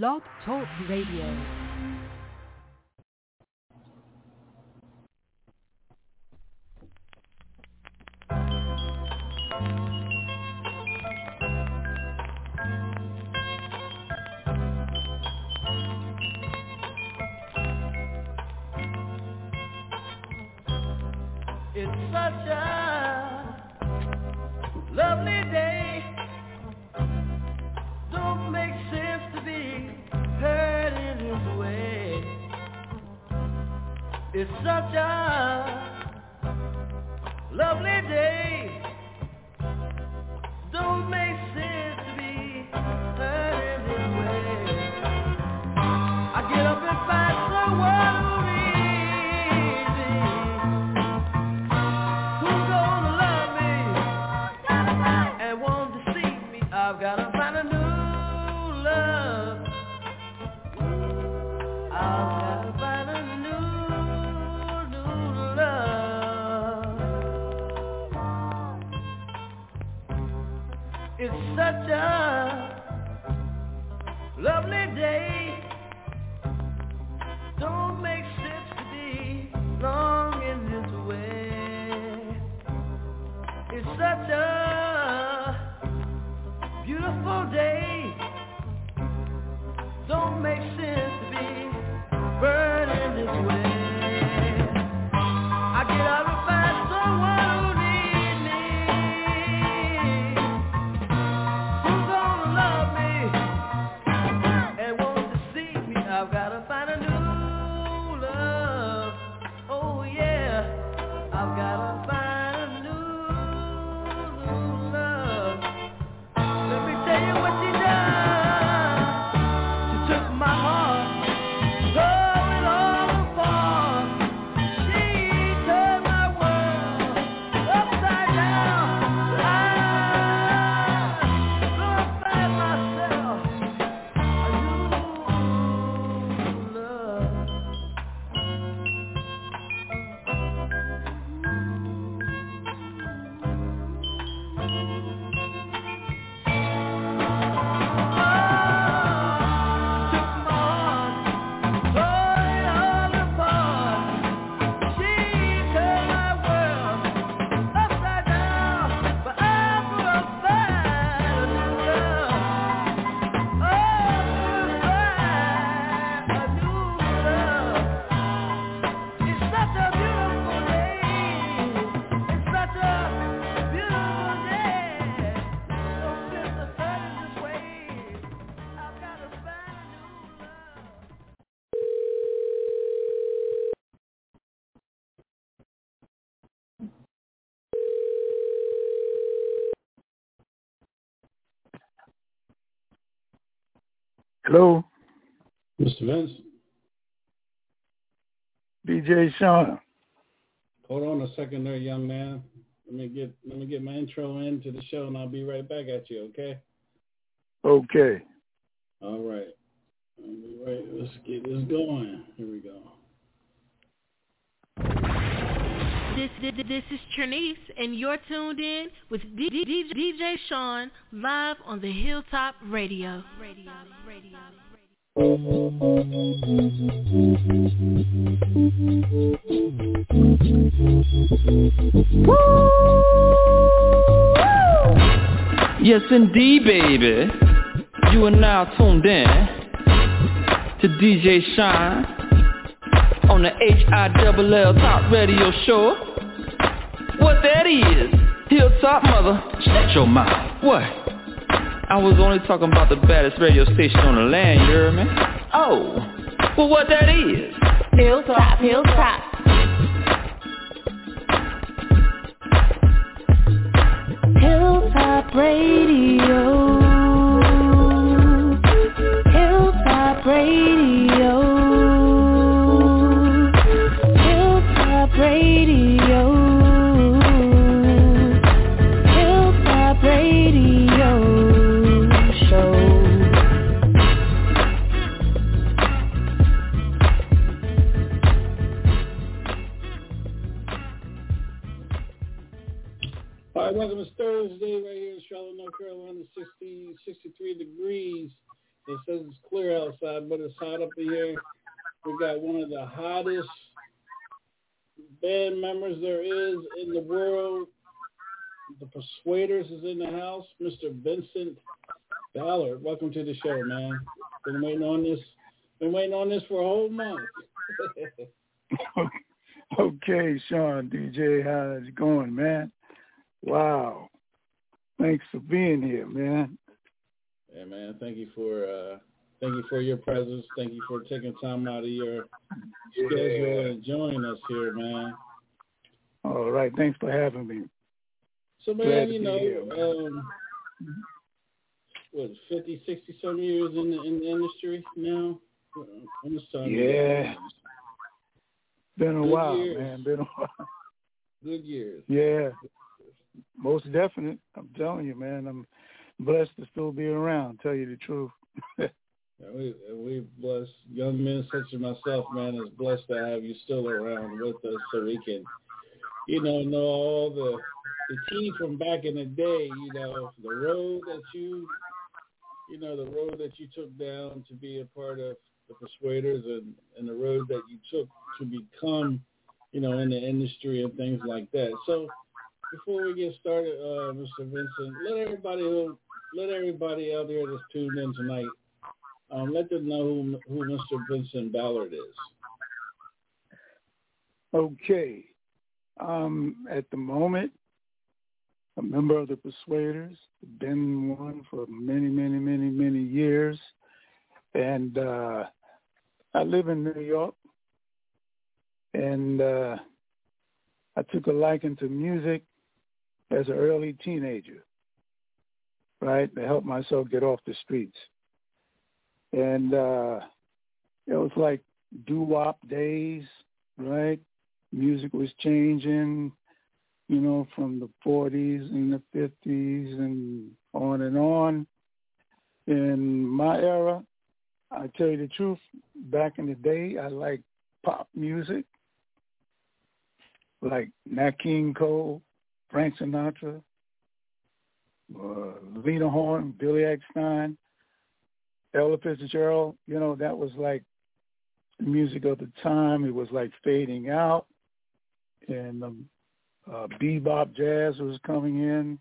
Blog Talk Radio. It's such a It's such a lovely day. Such Hello, Mr. Vince, DJ Sean. hold on a second there, young man. Let me get let me get my intro into the show and I'll be right back at you, okay? Okay. All right. Be right. Let's get this going. Here we go. This, this, this is Trinice, and you're tuned in with D- D- D- DJ Sean live on the Hilltop Radio. Radio, radio. Yes, indeed, baby. You are now tuned in to DJ Shine on the H-I-double-L Top Radio Show. What that is? Hilltop mother, shut your mouth. What? I was only talking about the baddest radio station on the land, you hear me? Oh, well what that is? Hilltop, hilltop. Hilltop Radio. 60, 63 degrees. It says it's clear outside, but it's hot up here. We've got one of the hottest band members there is in the world. The Persuaders is in the house. Mr. Vincent Ballard, welcome to the show, man. Been waiting on this. Been waiting on this for a whole month. okay, Sean, DJ, how's it going, man? Wow. Thanks for being here, man. Yeah, man. Thank you for uh, thank you for your presence. Thank you for taking time out of your schedule and joining us here, man. All right. Thanks for having me. So, Glad man, to you know, here, man. um, what, 50, 60 some years in the, in the industry now? Much time you got? Yeah. Been a Good while, years. man. Been a while. Good years. Yeah. Most definite. I'm telling you, man. I'm blessed to still be around, tell you the truth. We we blessed young men such as myself, man, is blessed to have you still around with us so we can, you know, know all the the tea from back in the day, you know, the road that you you know, the road that you took down to be a part of the persuaders and, and the road that you took to become, you know, in the industry and things like that. So before we get started, uh, Mr. Vincent, let everybody who let everybody out there that's tuned in tonight um, let them know who, who Mr. Vincent Ballard is. Okay. Um, at the moment, a member of the Persuaders, been one for many, many, many, many years. And uh, I live in New York. And uh, I took a liking to music as an early teenager, right, to help myself get off the streets. And uh, it was like doo-wop days, right? Music was changing, you know, from the 40s and the 50s and on and on. In my era, I tell you the truth, back in the day, I liked pop music, like Nat King Cole, Frank Sinatra, uh, Lena Horne, Billy Eckstine, Ella Fitzgerald. You know, that was like the music of the time. It was like fading out, and um, uh, bebop jazz was coming in,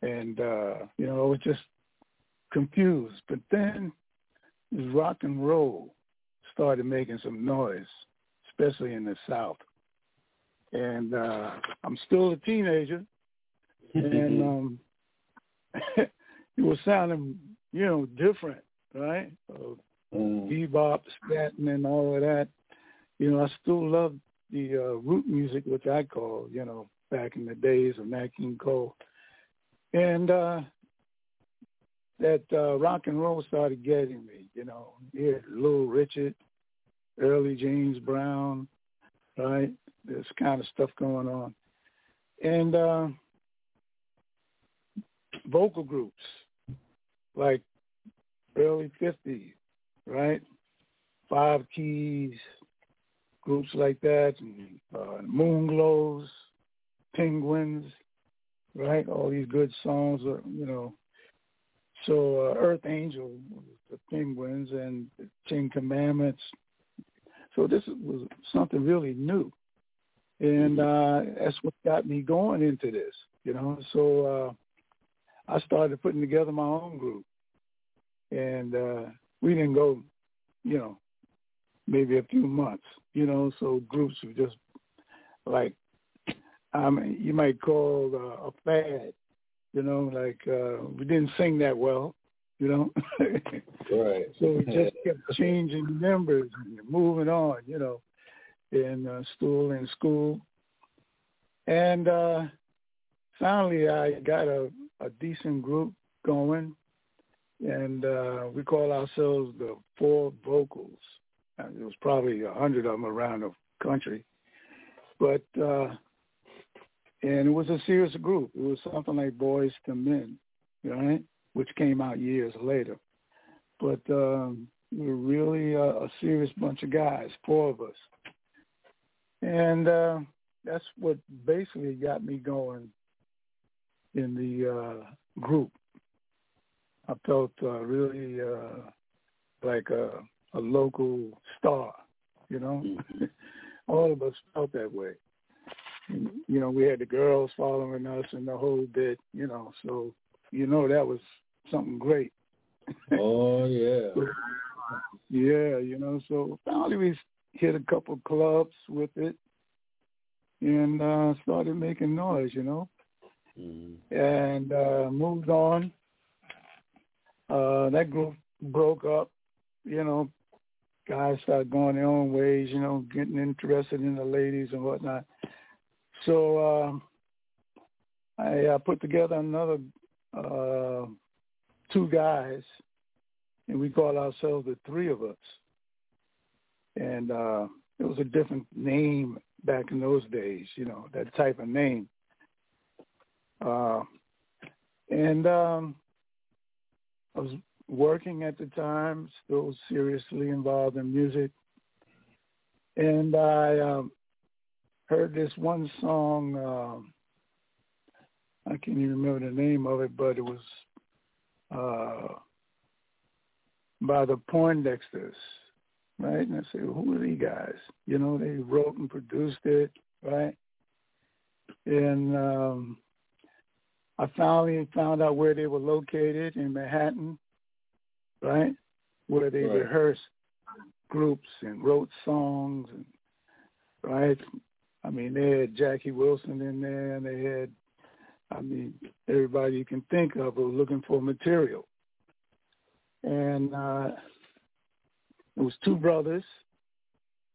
and uh, you know, I was just confused. But then rock and roll started making some noise, especially in the South. And uh, I'm still a teenager, and um, it was sounding, you know, different, right? Uh, Mm. bebop, scatting, and all of that. You know, I still love the uh, root music, which I call, you know, back in the days of Nat King Cole. And uh, that uh, rock and roll started getting me, you know. Yeah, Little Richard, early James Brown, right? This kind of stuff going on. And uh, vocal groups like early 50s, right? Five Keys, groups like that, and uh, Moonglows, Penguins, right? All these good songs, you know. So uh, Earth Angel, the Penguins, and the Ten Commandments. So this was something really new, and uh, that's what got me going into this, you know. So uh, I started putting together my own group, and uh, we didn't go, you know, maybe a few months, you know. So groups were just like, I mean, you might call uh, a fad, you know. Like uh, we didn't sing that well, you know. Right. so we just kept changing members and moving on, you know, in uh, school and school. And uh, finally, I got a, a decent group going, and uh, we call ourselves the Four Vocals. And there was probably a hundred of them around the country, but uh, and it was a serious group. It was something like Boyz II Men, right? Which came out years later. But um, we were really a, a serious bunch of guys, four of us, and uh, that's what basically got me going in the uh, group. I felt uh, really uh, like a, a local star. You know, Mhm. all of us felt that way. And, you know, we had the girls following us and the whole bit. You know, so you know that was something great. Oh yeah. Yeah, you know, so finally we hit a couple clubs with it and uh started making noise, you know, Mhm. and uh moved on. Uh that group broke up, you know, guys started going their own ways, you know, getting interested in the ladies and whatnot. So um I uh, put together another uh two guys and we call ourselves the three of us. And uh it was a different name back in those days, you know, that type of name. Uh and um I was working at the time, still seriously involved in music. And I um heard this one song, um I can't even remember the name of it, but it was uh by the Poindexters, right? And I said, who are these guys? You know, they wrote and produced it, right? And um, I finally found out where they were located in Manhattan, right? Where they Right. rehearsed groups and wrote songs, and right? I mean, they had Jackie Wilson in there, and they had, I mean, everybody you can think of was looking for material and uh, it was two brothers,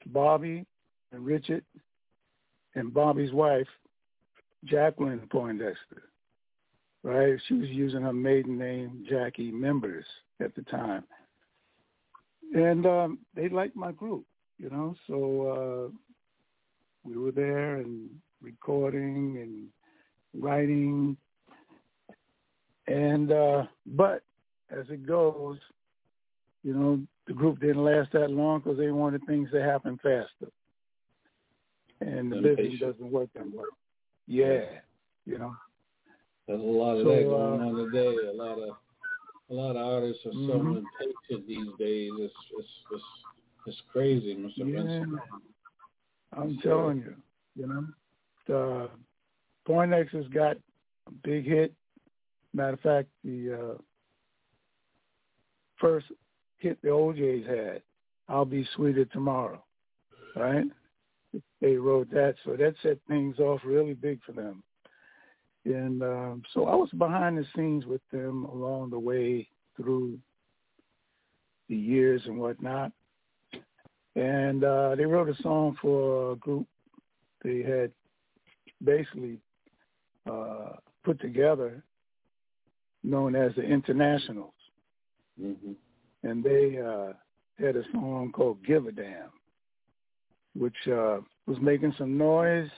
Bobby and Richard, and Bobby's wife, Jacqueline Poindexter. Right, she was using her maiden name, Jackie Members, at the time, and um, they liked my group, you know. So uh, we were there and recording and writing, and uh, but as it goes, you know, the group didn't last that long because they wanted things to happen faster. And the business doesn't work that well. Yeah, you know. There's a lot of So, that going uh, on today. A lot of a lot of artists are so Mhm. impatient these days. It's it's it's, it's crazy, Mr. Yeah, Vincent. I'm telling you, you know. The Poindexter's got a big hit. Matter of fact, the uh, first hit the O'Jays had, I'll Be Sweeter Tomorrow, right? They wrote that, so that set things off really big for them. And um, so I was behind the scenes with them along the way through the years and whatnot. And uh, they wrote a song for a group they had basically uh, put together known as the Internationals hmm and they uh, had a song called "Give a Damn," which uh, was making some noise.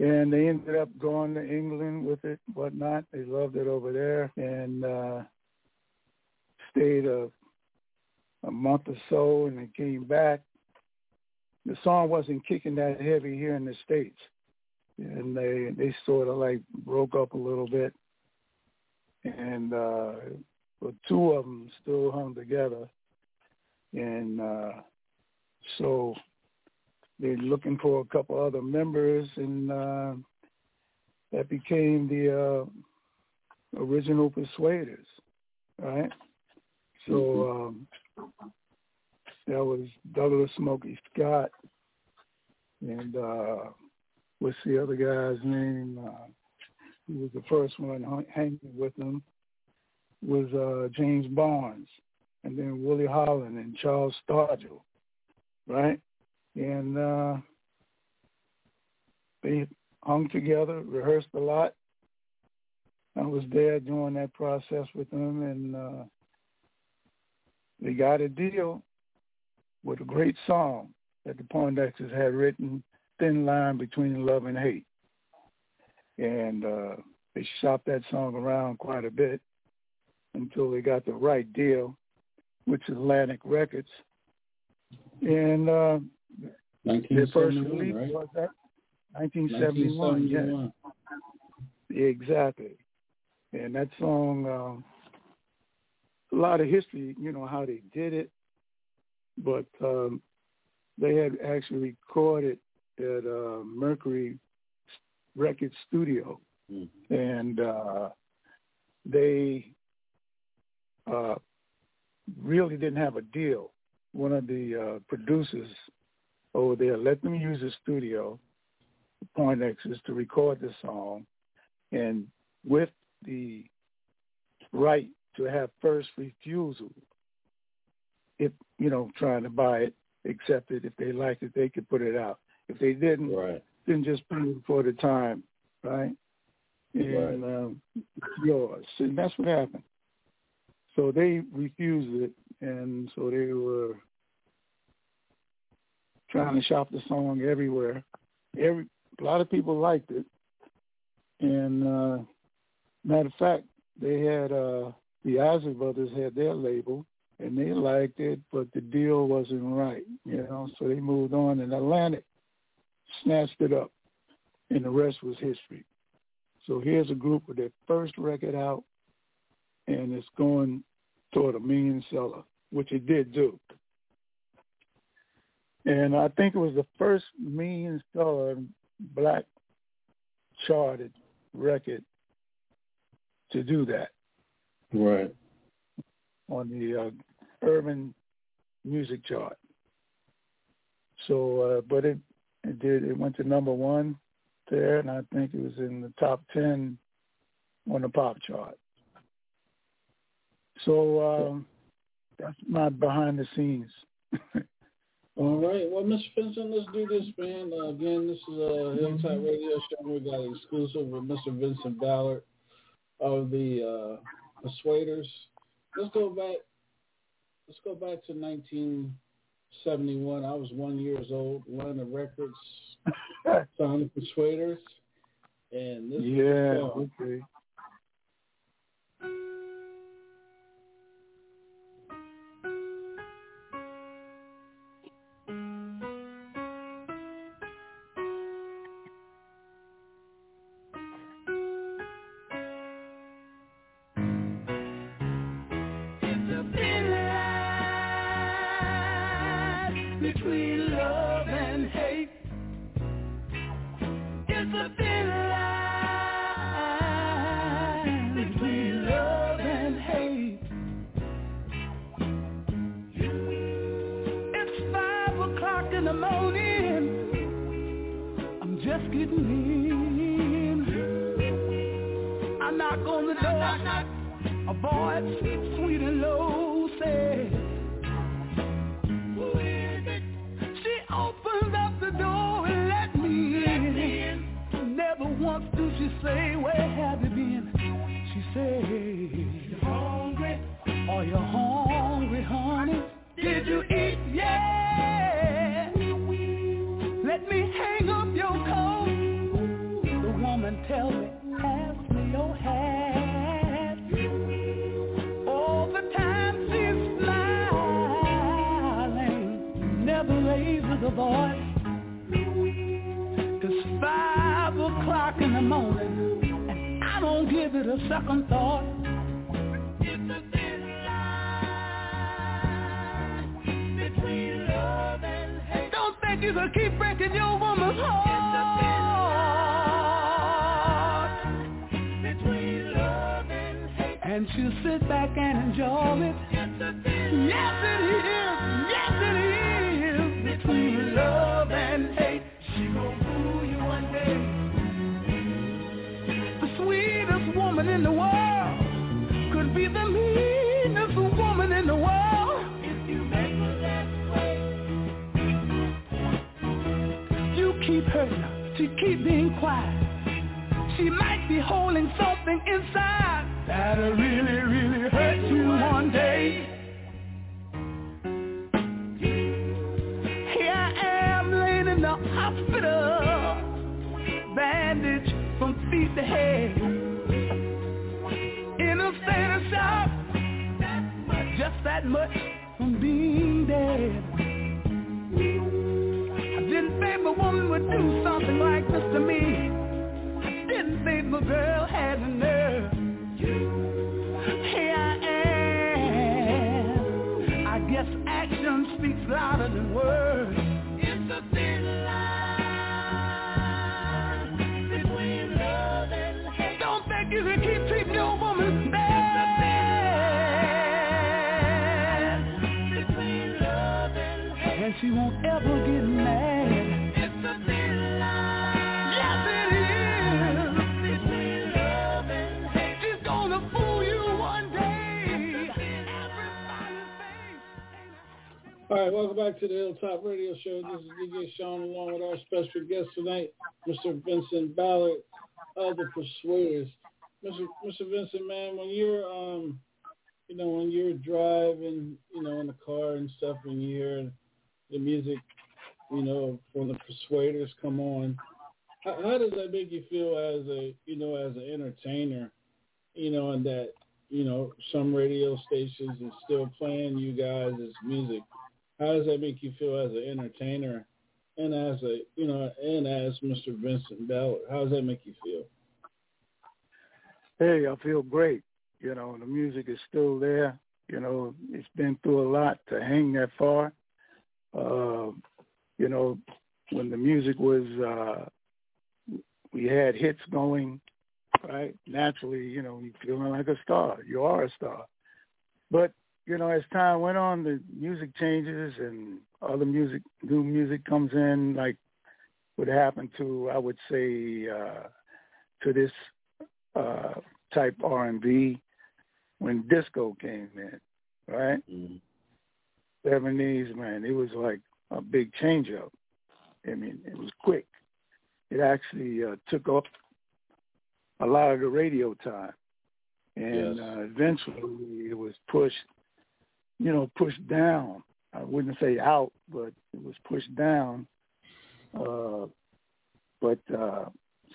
And they ended up going to England with it, whatnot. They loved it over there, and uh, stayed a a month or so, and they came back. The song wasn't kicking that heavy here in the states, and they they sort of like broke up a little bit, and uh, but two of them still hung together, and uh, so they're looking for a couple other members, and uh, that became the uh, original Persuaders, right? So um, that was Douglas Smokey Scott, and uh, what's the other guy's name? Uh, he was the first one hanging with them was uh, James Barnes, and then Willie Holland and Charles Stodghill, right? And uh, they hung together, rehearsed a lot. I was there during that process with them, and uh, they got a deal with a great song that the Poindexters had written, "Thin Line Between Love and Hate," and uh, they shopped that song around quite a bit until they got the right deal, which is Atlantic Records. And uh, their first release right? was that 1971. 1971. Yeah, exactly. And that song, uh, a lot of history, you know, how they did it, but um, they had actually recorded at uh, Mercury Record Studio, Mm. and uh, they uh, really didn't have a deal. One of the uh, producers over there let them use the studio, Poindexter's, to record the song, and with the right to have first refusal, if you know trying to buy it, accept it. If they liked it, they could put it out. If they didn't, Right. then just pay it for the time, right? And um, yours, and that's what happened. So they refused it, and so they were trying to shop the song everywhere. Every a lot of people liked it, and uh, matter of fact, they had uh, the Isley brothers had their label, and they liked it, but the deal wasn't right, you know. So they moved on, and Atlantic snatched it up, and the rest was history. So here's a group with their first record out, and it's going toward a million seller, which it did do. And I think it was the first million seller black charted record to do that Right. on the uh, urban music chart. So, uh, but it it did it went to number one there, and I think it was in the top ten on the pop chart. So um, that's my behind the scenes. All right. Well, Mr. Vincent, let's do this, man. Uh, again, this is a Hilltop Radio Show. We got an exclusive with Mr. Vincent Ballard of the uh, Persuaders. Let's go back. Let's go back to 1971. I was one years old. London Records signed the Persuaders, and this is the yeah, okay. Back to the Hilltop Radio Show. This is DJ Sean along with our special guest tonight, Mr. Vincent Ballard of the Persuaders. Mr. Mr. Vincent, man, when you're um, you know, when you're driving, you know, in the car and stuff, and you hear the music, you know, from the Persuaders come on, how, how does that make you feel as a, you know, as an entertainer, you know, and that, you know, some radio stations are still playing you guys' music? How does that make you feel as an entertainer and as a you know and as Mr. Vincent Ballard? How does that make you feel? Hey, I feel great. You know, the music is still there. You know, it's been through a lot to hang that far. Uh, you know, when the music was, uh, we had hits going, right? Naturally, you know, you're feeling like a star. You are a star. But you know, as time went on, the music changes and other music, new music comes in, like what happened to, I would say, uh, to this uh, type R&B when disco came in, right? Mm-hmm. 70s, man, it was like a big change up. I mean, it was quick. It actually uh, took up a lot of the radio time. And Yes. uh, eventually it was pushed, you know, pushed down. I wouldn't say out, but it was pushed down. Uh, but uh,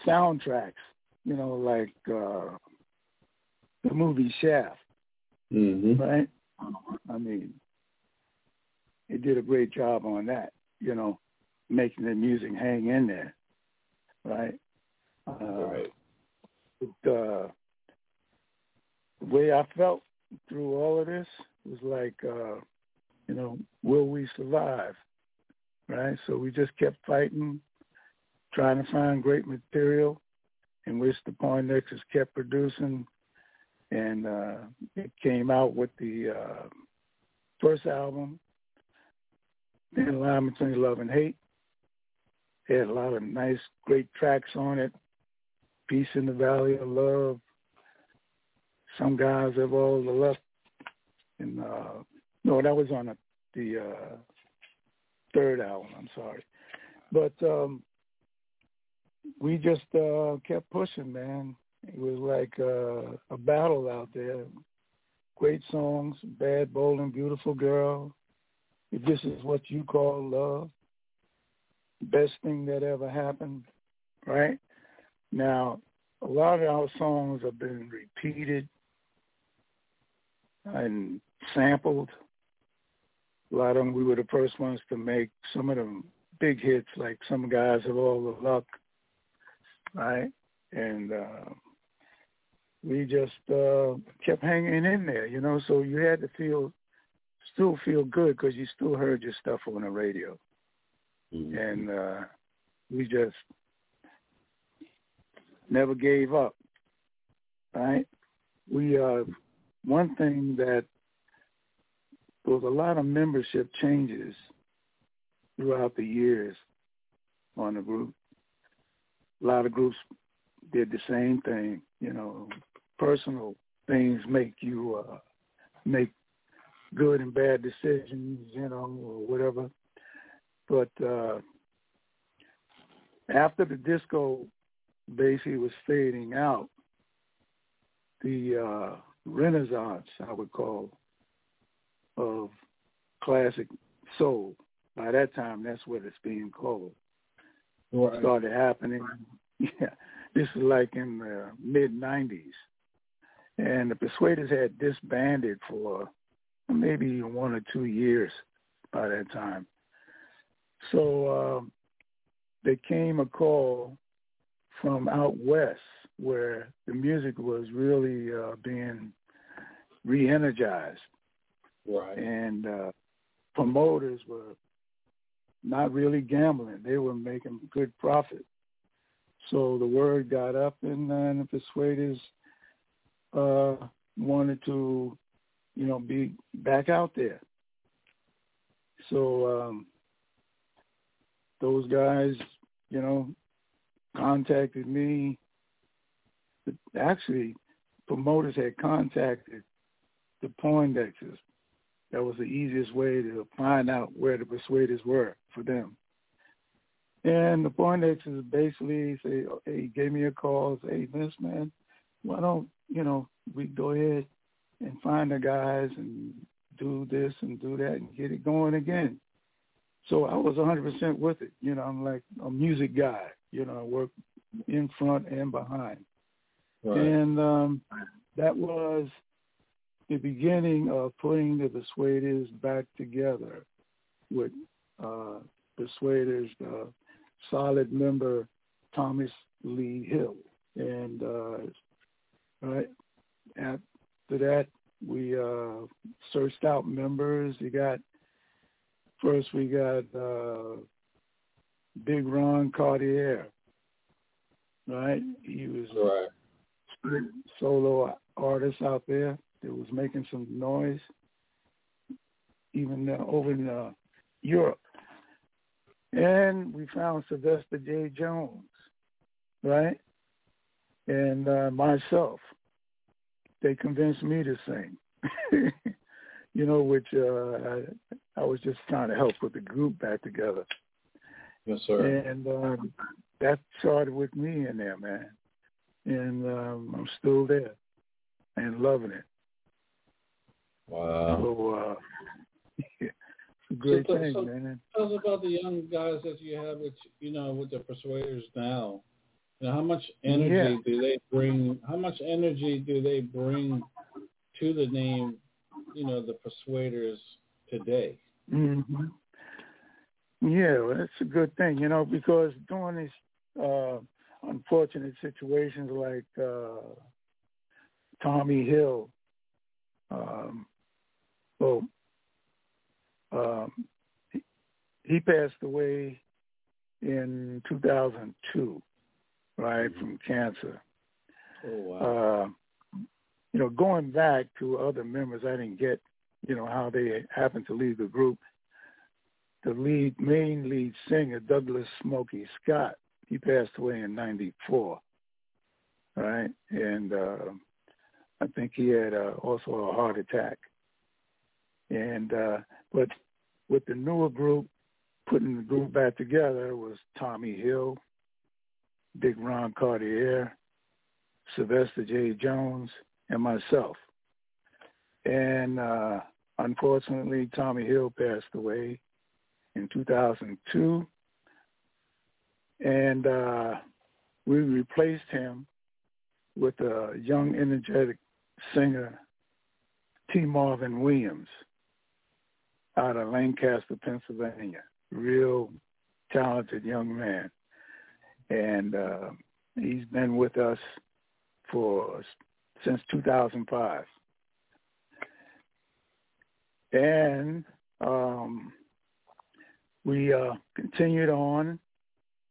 soundtracks, you know, like uh, the movie Shaft, Mm-hmm. right? I mean, it did a great job on that, you know, making the music hang in there, right? Uh, Right. It, uh, the way I felt through all of this was like, uh, you know, will we survive? Right? So we just kept fighting, trying to find great material, in which the Poindexters kept producing, and uh, it came out with the uh, first album, Thin Line Between Love and Hate. It had a lot of nice, great tracks on it. Peace in the Valley of Love. Some guys have all the luck. And uh no, that was on the, the uh third album, I'm sorry. But um we just uh kept pushing, man. It was like uh, a battle out there. Great songs, Bad, Bold, and Beautiful Girl. If this is what you call love, best thing that ever happened, right? Now, a lot of our songs have been repeated and sampled. A lot of them, we were the first ones to make some of them big hits, like some guys have all the luck, right? And uh, we just uh, kept hanging in there, you know. So you had to feel, still feel good because you still heard your stuff on the radio, Mm-hmm. and uh, we just never gave up, right? We uh, one thing that there was a lot of membership changes throughout the years on the group. A lot of groups did the same thing, you know. Personal things make you uh, make good and bad decisions, you know, or whatever. But uh, after the disco basically was fading out, the uh, renaissance, I would call, of classic soul. By that time, that's what it's being called. Right. Started happening. Yeah, this is like in the mid '90s, and the Persuaders had disbanded for maybe one or two years by that time. So um, there came a call from out west where the music was really uh, being re-energized Right. and uh, promoters were not really gambling. They were making good profit. So the word got up, and then the persuaders uh, wanted to, you know, be back out there. So um, those guys, you know, contacted me. Actually, promoters had contacted the Poindexters. That was the easiest way to find out where the persuaders were for them. And the Poindexters basically say, hey, he gave me a call, say, hey, Vince, man, why don't, you know, we go ahead and find the guys and do this and do that and get it going again. So I was 100% with it. You know, I'm like a music guy. You know, I work in front and behind. Right. And um, that was the beginning of putting the Persuaders back together with uh, Persuaders, uh, solid member Thomas Lee Hill. And uh, right after that, we uh, searched out members. We got first we got uh, Big Ron Cartier. Right, he was Right. solo artist out there that was making some noise, even uh, over in uh, Europe. And we found Sylvester J. Jones, right? And uh, myself. They convinced me to sing, you know, which uh, I, I was just trying to help with the group back together. Yes, sir. And um, that started with me in there, man. And um, I'm still there and loving it. Wow. So uh, it's a great So- thing, so- man. Tell us about the young guys that you have with you know with the persuaders now. You know, how much energy Yeah. do they bring? How much energy do they bring to the name? You know, the persuaders today. hmm Yeah, well, that's a good thing, you know, because during these uh, unfortunate situations like uh, Tommy Hill, um, well, um, he, he passed away in 2002, right, from cancer. Oh wow. Uh, you know, going back to other members, I didn't get, you know, how they happened to leave the group. The lead, main lead singer, Douglas Smokey Scott, he passed away in '94, right? And uh, I think he had uh, also a heart attack. And uh, but with the newer group, putting the group back together was Tommy Hill, Big Ron Cartier, Sylvester J. Jones, and myself. And uh, unfortunately, Tommy Hill passed away in 2002. And uh, we replaced him with a young, energetic singer, T. Marvin Williams, out of Lancaster, Pennsylvania. Real talented young man. And uh, he's been with us for since 2005. And um, we uh, continued on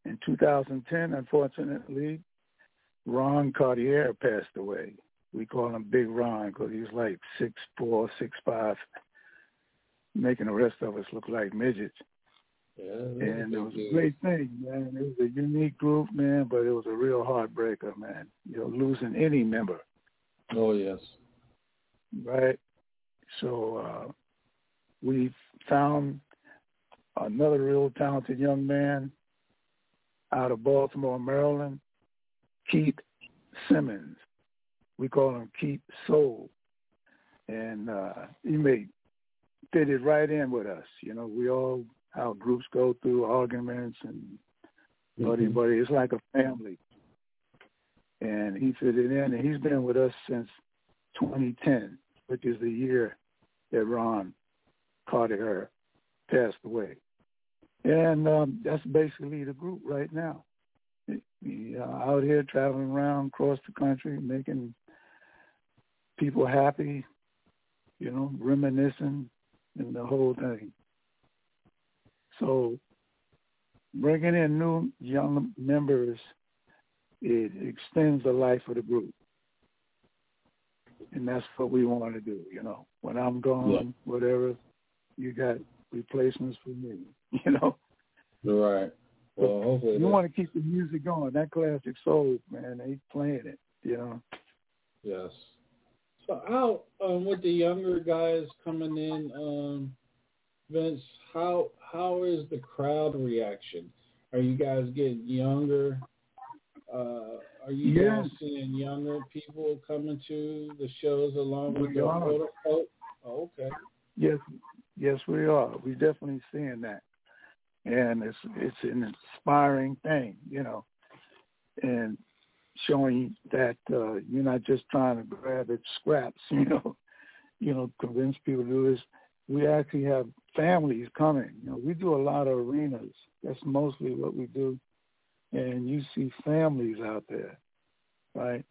in 2010. Unfortunately, Ron Cartier passed away. We call him Big Ron because he was like six four, six five, making the rest of us look like midgets. Yeah. And it was a great thing, man. It was a unique group, man, but it was a real heartbreaker, man. You know, losing any member, Oh yes. right? So uh, we found another real talented young man out of Baltimore, Maryland, Keith Simmons. We call him Keith Soul. And uh, he made fit it right in with us. You know, we all our groups go through arguments and buddy Mhm. buddy. It's like a family. And he fitted in and he's been with us since 2010, which is the year that Ron Carter passed away. And um, that's basically the group right now. We are out here traveling around across the country, making people happy, you know, reminiscing and the whole thing. So bringing in new young members, it extends the life of the group. And that's what we want to do, you know. When I'm gone, Yeah. whatever, you got replacements for me, you know. Right. Well, hopefully. You want to keep the music going. That classic soul, man, they playing it, you know. Yes. So how um, with the younger guys coming in, um, Vince, how how is the crowd reaction? Are you guys getting younger? Uh, are you Yeah. guys seeing younger people coming to the shows along with We the are. older folk? Oh, okay. Yes, yes, we are. We definitely seeing that, and it's it's an inspiring thing, you know, and showing that uh, you're not just trying to grab at scraps, you know, you know, convince people to do this. We actually have families coming. You know, we do a lot of arenas. That's mostly what we do, and you see families out there, right?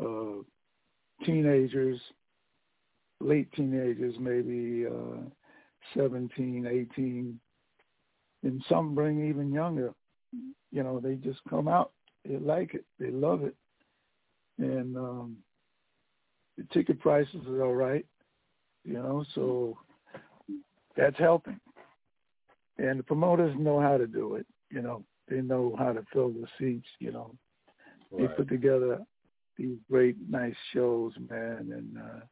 Uh, teenagers late teenagers, maybe uh, 17, 18, and some bring even younger. You know, they just come out. They like it. They love it. And um, the ticket prices are all right, you know, so that's helping. And the promoters know how to do it, you know. They know how to fill the seats, you know. They put together these great, nice shows, man, and uh,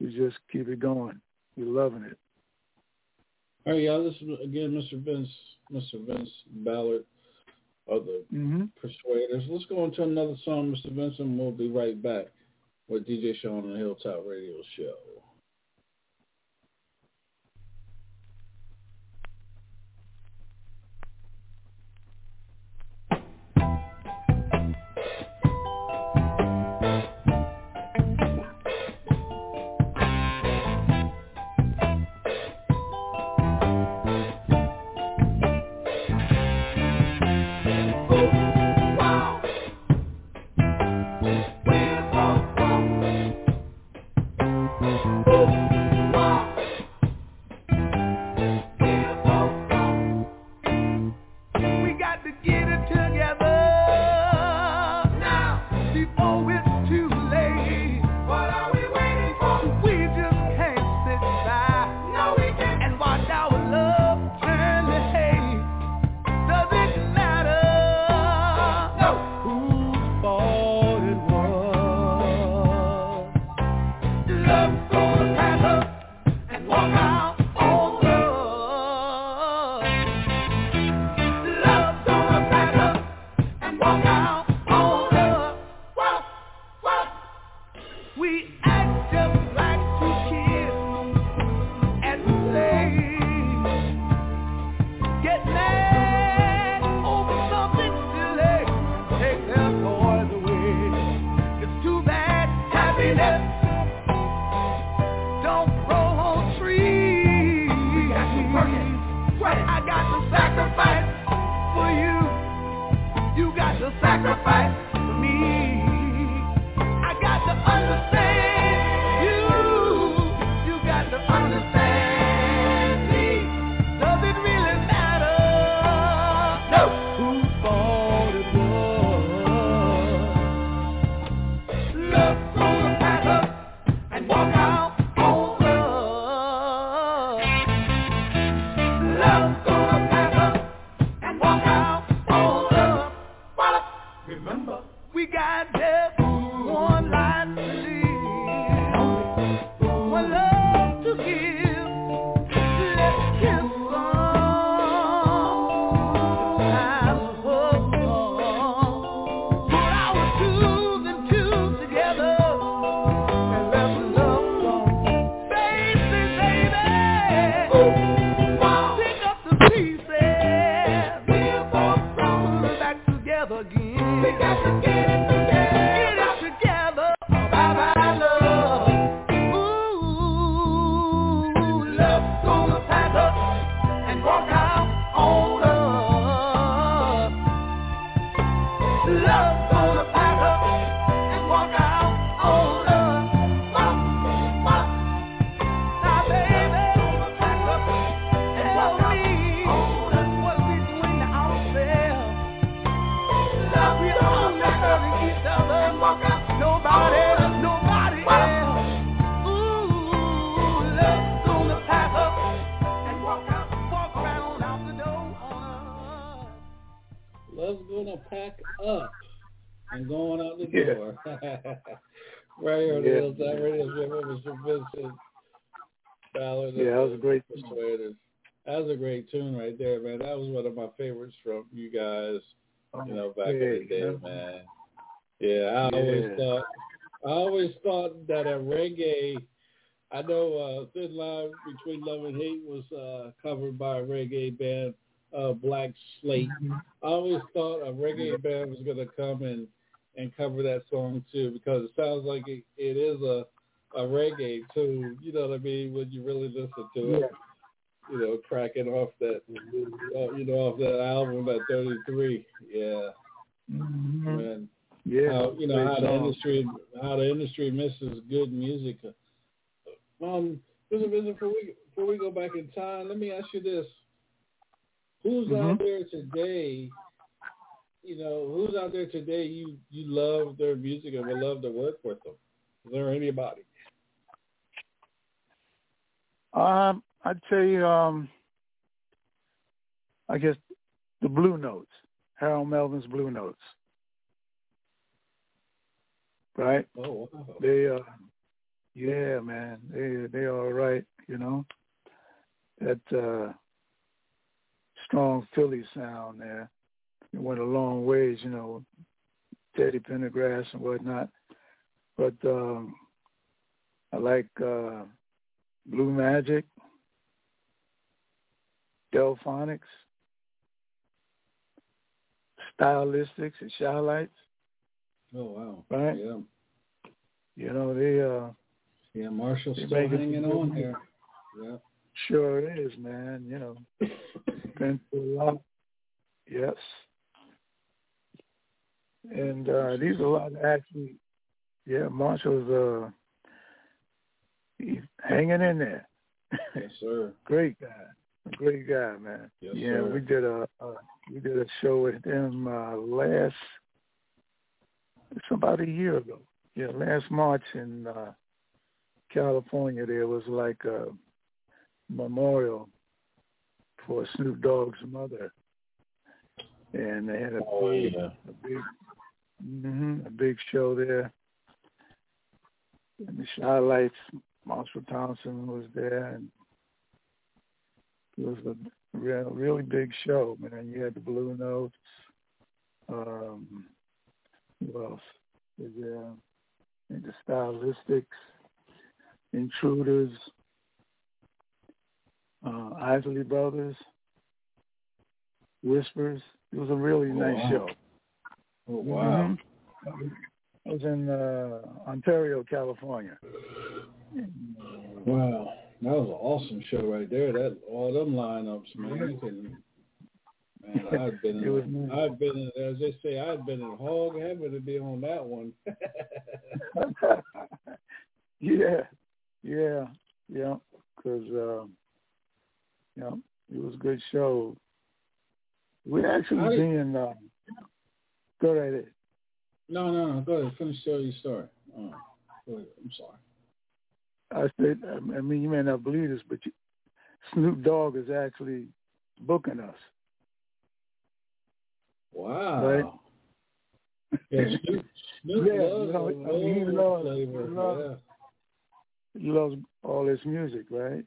we just keep it going. We're loving it. All right, y'all. This is again, Mr. Vince, Mr. Vince Ballard of the Mm-hmm. Persuaders. Let's go into another song, Mr. Vincent. we'll be right back with DJ Sean on the Hilltop Radio Show. You know, who's out there today? You you love their music and would love to work with them. Is there anybody? Um, I'd say, um, I guess the Blue Notes, Harold Melvin's Blue Notes, right? Oh, wow. They, uh, yeah, man, they they all right, you know. That uh, strong Philly sound there. It went a long ways, you know, Teddy Pendergrass and whatnot. But um, I like uh, Blue Magic, Delphonics, Stylistics, and Chi-Lites. oh wow, Right. Yeah, You know, they uh, yeah. Marshall's still hanging on here. Yeah. sure is, man. You know, been through a lot. Yes. And uh, these are a lot of actually, yeah, Marshall's uh, he's hanging in there. Yes, sir. Great guy, great guy, man. Yes, yeah, sir. we did a uh, we did a show with him uh, last it's about a year ago. Yeah, last March in uh, California. There was like a memorial for Snoop Dogg's mother, and they had a Oh big, yeah. a big, hmm a big show there. And the Chi-Lites, Marshall Thompson was there, and it was a real, really big show, man. Then you had the Blue Notes. Um, who else is there? And the Stylistics, Intruders, uh, Isley Brothers, Whispers. It was a really Oh, nice wow. show. Oh wow. Mhm. I was in uh, Ontario, California. Wow, that was an awesome show right there. That all them lineups, man. Can, man, I've been, in. I've been, in, as they say, I've been in hog heaven to be on that one. yeah, yeah, yeah. Because um, yeah, it was a good show. We actually been uh, go right ahead. no, no, no. Go ahead, finish telling your story. Oh, go ahead. I'm sorry. I said, I mean, you may not believe this, but you, Snoop Dogg is actually booking us. Wow. Right. Yeah, Snoop, Snoop Yeah, loves you know, the I mean, he loves- flavor. loves- He loves all this music, right?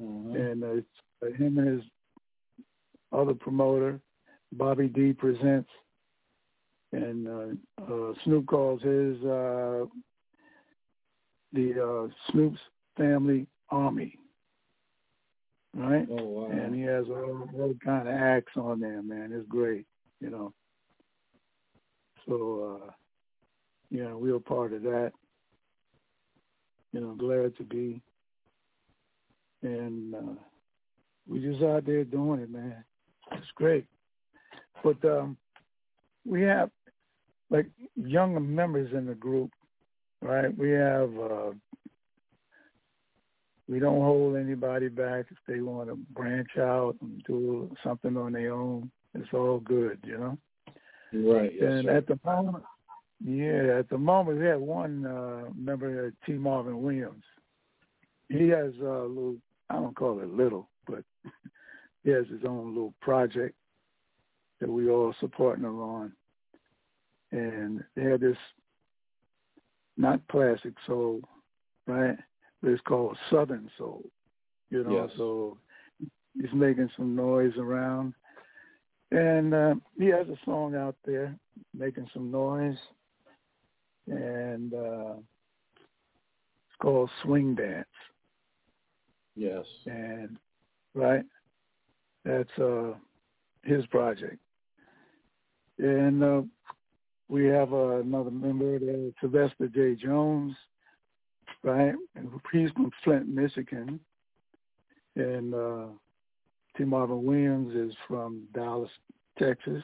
Mhm. and uh, it's uh, him and his other promoter, Bobby D presents, and uh, uh, Snoop calls his uh, the uh, Snoop's Family Army, right? Oh wow. And he has all, all kind of acts on there, man. It's great, you know. So, uh, yeah, we were part of that. You know, glad to be. And uh, we just out there doing it, man. It's great. But um, we have like younger members in the group, right? We have uh, we don't hold anybody back if they want to branch out and do something on their own. It's all good, you know. Right. Yes, and sir. at the moment, yeah, at the moment we have one uh, member, T. Marvin Williams. He has a little, I don't call it little, but he has his own little project. that we all supporting her on. And they had this not classic soul, right? But it's called Southern Soul. You know, Yes. so he's making some noise around. And uh, he has a song out there making some noise. And uh, it's called Swing Dance. Yes. And right, that's uh, his project. And uh, we have uh, another member there, Sylvester J. Jones, right? He's from Flint, Michigan. And uh, T. Marvin Williams is from Dallas, Texas.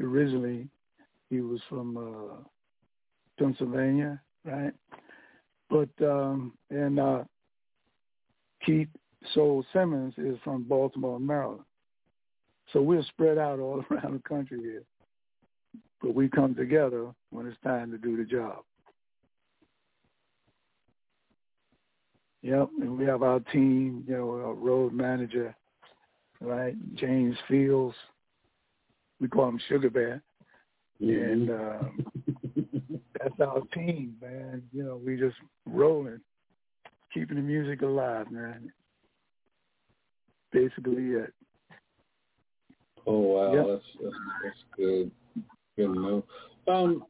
Originally, he was from uh, Pennsylvania, right? But um, and uh, Keith Soul Simmons is from Baltimore, Maryland. So we're spread out all around the country here, but we come together when it's time to do the job. Yep, and we have our team, you know, our road manager, right, James Fields. We call him Sugar Bear, and uh, that's our team, man. You know, we just rolling, keeping the music alive, man. Basically it. Oh wow, Yep. that's, that's that's good. Good to know. Um,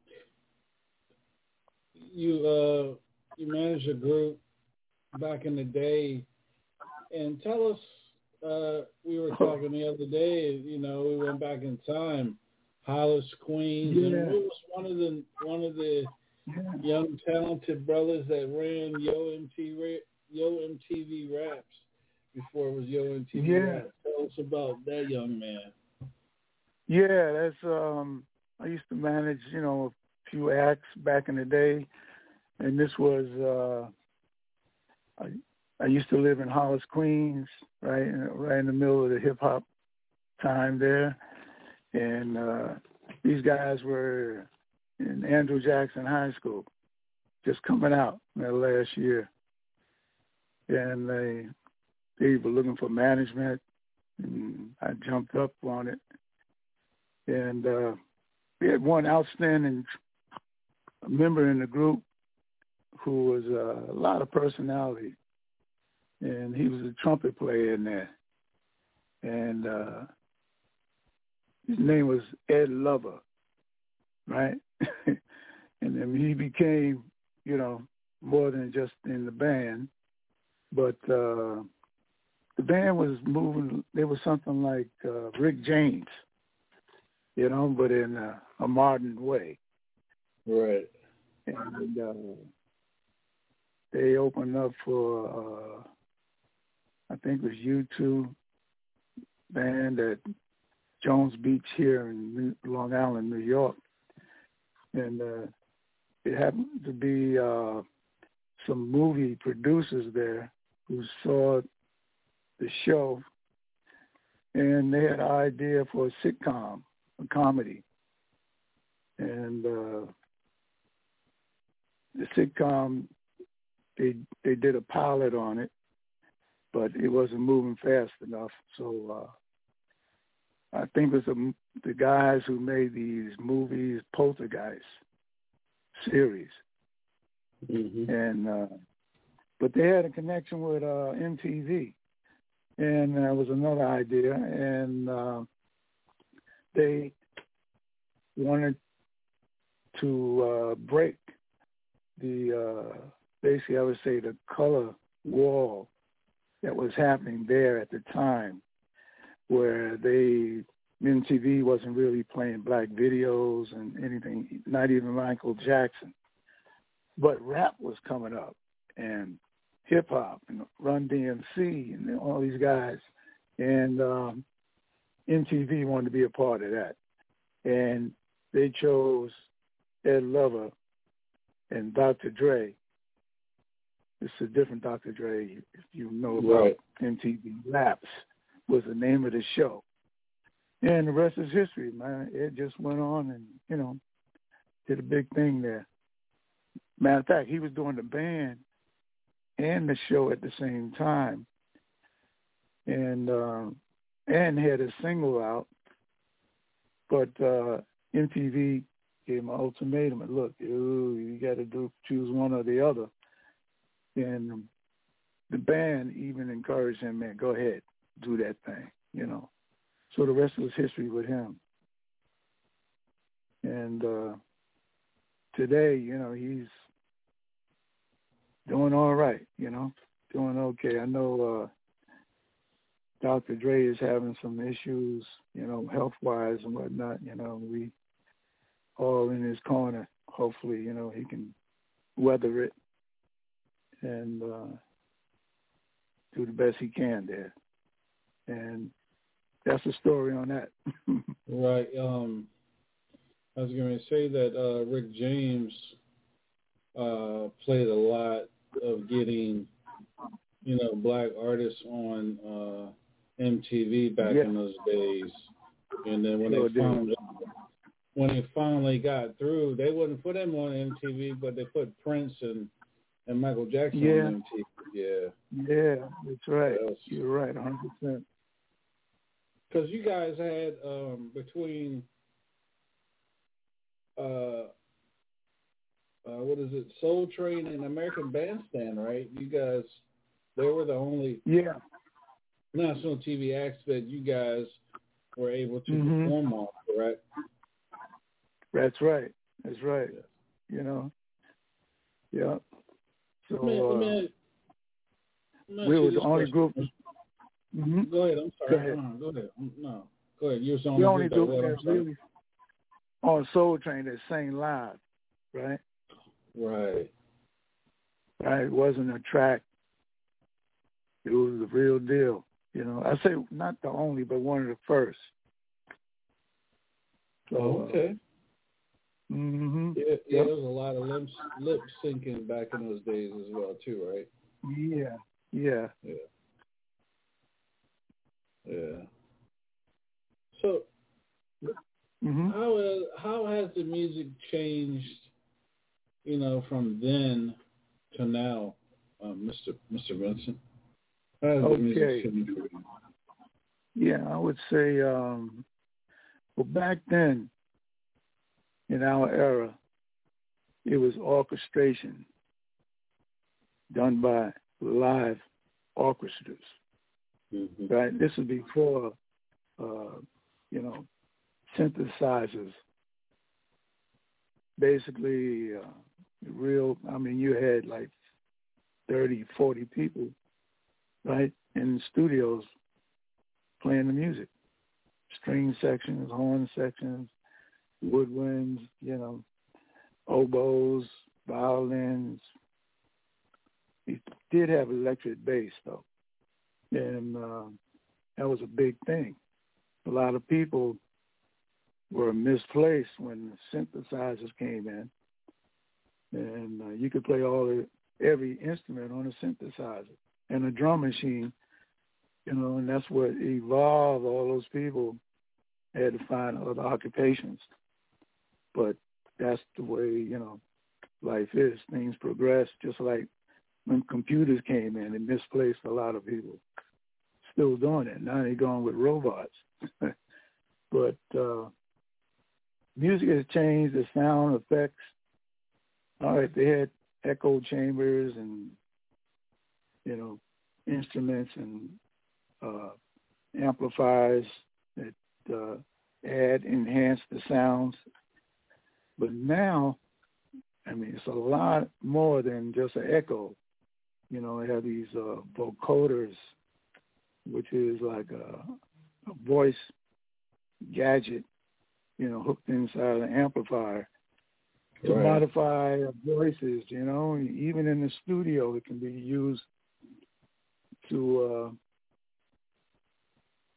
you uh, you managed a group back in the day, and tell us. Uh, we were talking the other day. You know, we went back in time. Hollis Queens, and Yeah. what was one of the one of the young talented brothers that ran Yo MTV Yo MTV Raps before it was Yo MTV Yeah. Raps. Tell us about that young man. Yeah, that's um I used to manage, you know, a few acts back in the day and this was uh I I used to live in Hollis, Queens, right right in the middle of the hip hop time there. And uh these guys were in Andrew Jackson High School, just coming out that last year. And they they were looking for management and I jumped up on it and uh, we had one outstanding member in the group who was uh, a lot of personality, and he was a trumpet player in there, and uh, his name was Ed Lover, right? and then he became, you know, more than just in the band, but uh, the band was moving. There was something like uh, Rick James you know, but in a, a modern way. Right. And uh, they opened up for, uh, I think it was U2 band at Jones Beach here in Long Island, New York. And uh, it happened to be uh, some movie producers there who saw the show and they had an idea for a sitcom comedy. And uh, the sitcom, they they did a pilot on it, but it wasn't moving fast enough. So uh, I think it was the, the guys who made these movies, Poltergeist series, Mm-hmm. and uh, but they had a connection with uh, MTV, and that was another idea, and uh, they wanted to uh, break the uh, basically I would say the color wall that was happening there at the time, where they MTV wasn't really playing black videos and anything, not even Michael Jackson, but rap was coming up and hip hop and Run DMC and all these guys, and um, MTV wanted to be a part of that, and they chose Ed Lover and Dr. Dre. It's a different Dr. Dre, if you know about Right. MTV Raps, was the name of the show. And the rest is history, man. It just went on and, you know, did a big thing there. Matter of fact, he was doing the band and the show at the same time. And um and had a single out but uh, MTV gave him an ultimatum. And look, you, you got to do choose one or the other. And the band even encouraged him, man, go ahead, do that thing, you know. So the rest was history with him. And uh, today, you know, he's doing all right, you know, doing okay. I know uh, Dr. Dre is having some issues, you know, health wise and whatnot. You know, we all in his corner. Hopefully, you know, he can weather it and uh, do the best he can there. And that's the story on that. Right. Um, I was going to say that uh, Rick James uh, played a lot of getting, you know, black artists on uh, MTV back Yeah. in those days. And then when Sure they found when they finally got through, they wouldn't put him on MTV, but they put Prince and and Michael Jackson Yeah. on MTV. Yeah, yeah, that's right. You're right, 100%. because you guys had um, between uh, uh, what is it, Soul Train and American Bandstand, right? You guys, they were the only Yeah, national TV acts that you guys were able to Mhm. perform on, correct? that's right. That's right. You know, yeah. So Let me- let uh, me- let me we were the only question. group. hmm Go ahead. I'm sorry. Go ahead. Uh, go ahead. Um, No, go ahead. You're the The only group that group what? That really on Soul Train that sang live, right? Right. Right. It wasn't a track. It was the real deal. You know, I say not the only, but one of the first. So, okay. hmm Yeah, yeah, Yep. there was a lot of lip, lip syncing back in those days as well, too, right? Yeah. Yeah. Yeah. Yeah. So hmm how has how has the music changed? You know, from then to now, um, Mr. Mr. Vincent. How has the music Okay. Yeah, I would say, um, well, back then, in our era, it was orchestration done by live orchestras, Mhm. right? This was before, uh, you know, synthesizers. Basically, uh, real, I mean, you had like 30, 40 people, right, in studios playing the music. String sections, horn sections, woodwinds, you know, oboes, violins. He did have electric bass though, and uh, that was a big thing. A lot of people were misplaced when the synthesizers came in, and uh, you could play all the every instrument on a synthesizer and a drum machine you know, and that's what evolved. All those people had to find other occupations, but that's the way you know life is. Things progress, just like when computers came in and misplaced a lot of people. Still doing it now. They're going with robots, but uh, music has changed. The sound effects. All right, they had echo chambers and you know instruments and uh, amplifiers that uh, add, enhance the sounds. But now, I mean, it's a lot more than just an echo. You know, they have these uh, vocoders, which is like a, a voice gadget, you know, hooked inside an amplifier to Right. modify voices. You know, even in the studio, it can be used to uh,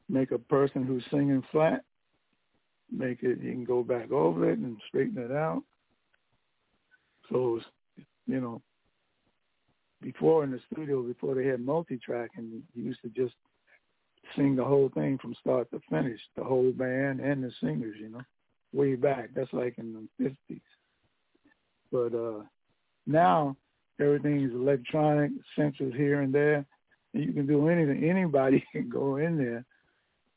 make a person who's singing flat, make it, you can go back over it and straighten it out. So, you know, before in the studio, before they had multi-tracking, you used to just sing the whole thing from start to finish, the whole band and the singers, you know, way back. That's like in the 50s. But uh, now everything is electronic, sensors here and there. You can do anything. Anybody can go in there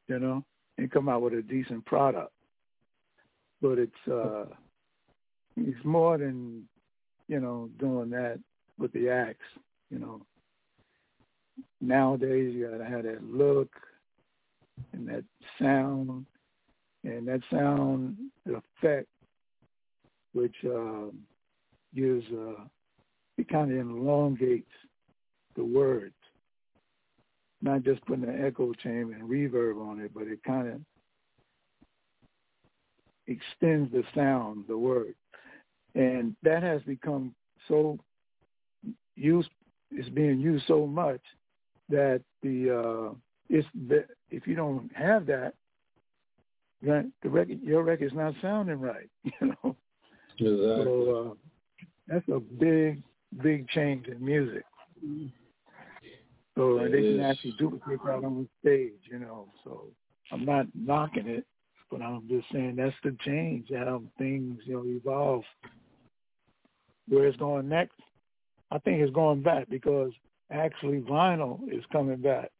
you know, and come out with a decent product. but it's uh, it's more than you know doing that with the acts. You know, nowadays you gotta have that look and that sound and that sound effect, which uh, gives uh, it kind of elongates the words, not just putting an echo chamber and reverb on it, but it kind of extends the sound, the word, and that has become so used. It's being used so much that the uh, it's the, if you don't have that, then the record your record's not sounding right. You know. Exactly. So uh, that's a big, big change in music. So It they can actually duplicate that on the stage, you know. So I'm not knocking it, but I'm just saying that's the change, how things, you know, evolve. Where it's going next, I think it's going back because actually vinyl is coming back.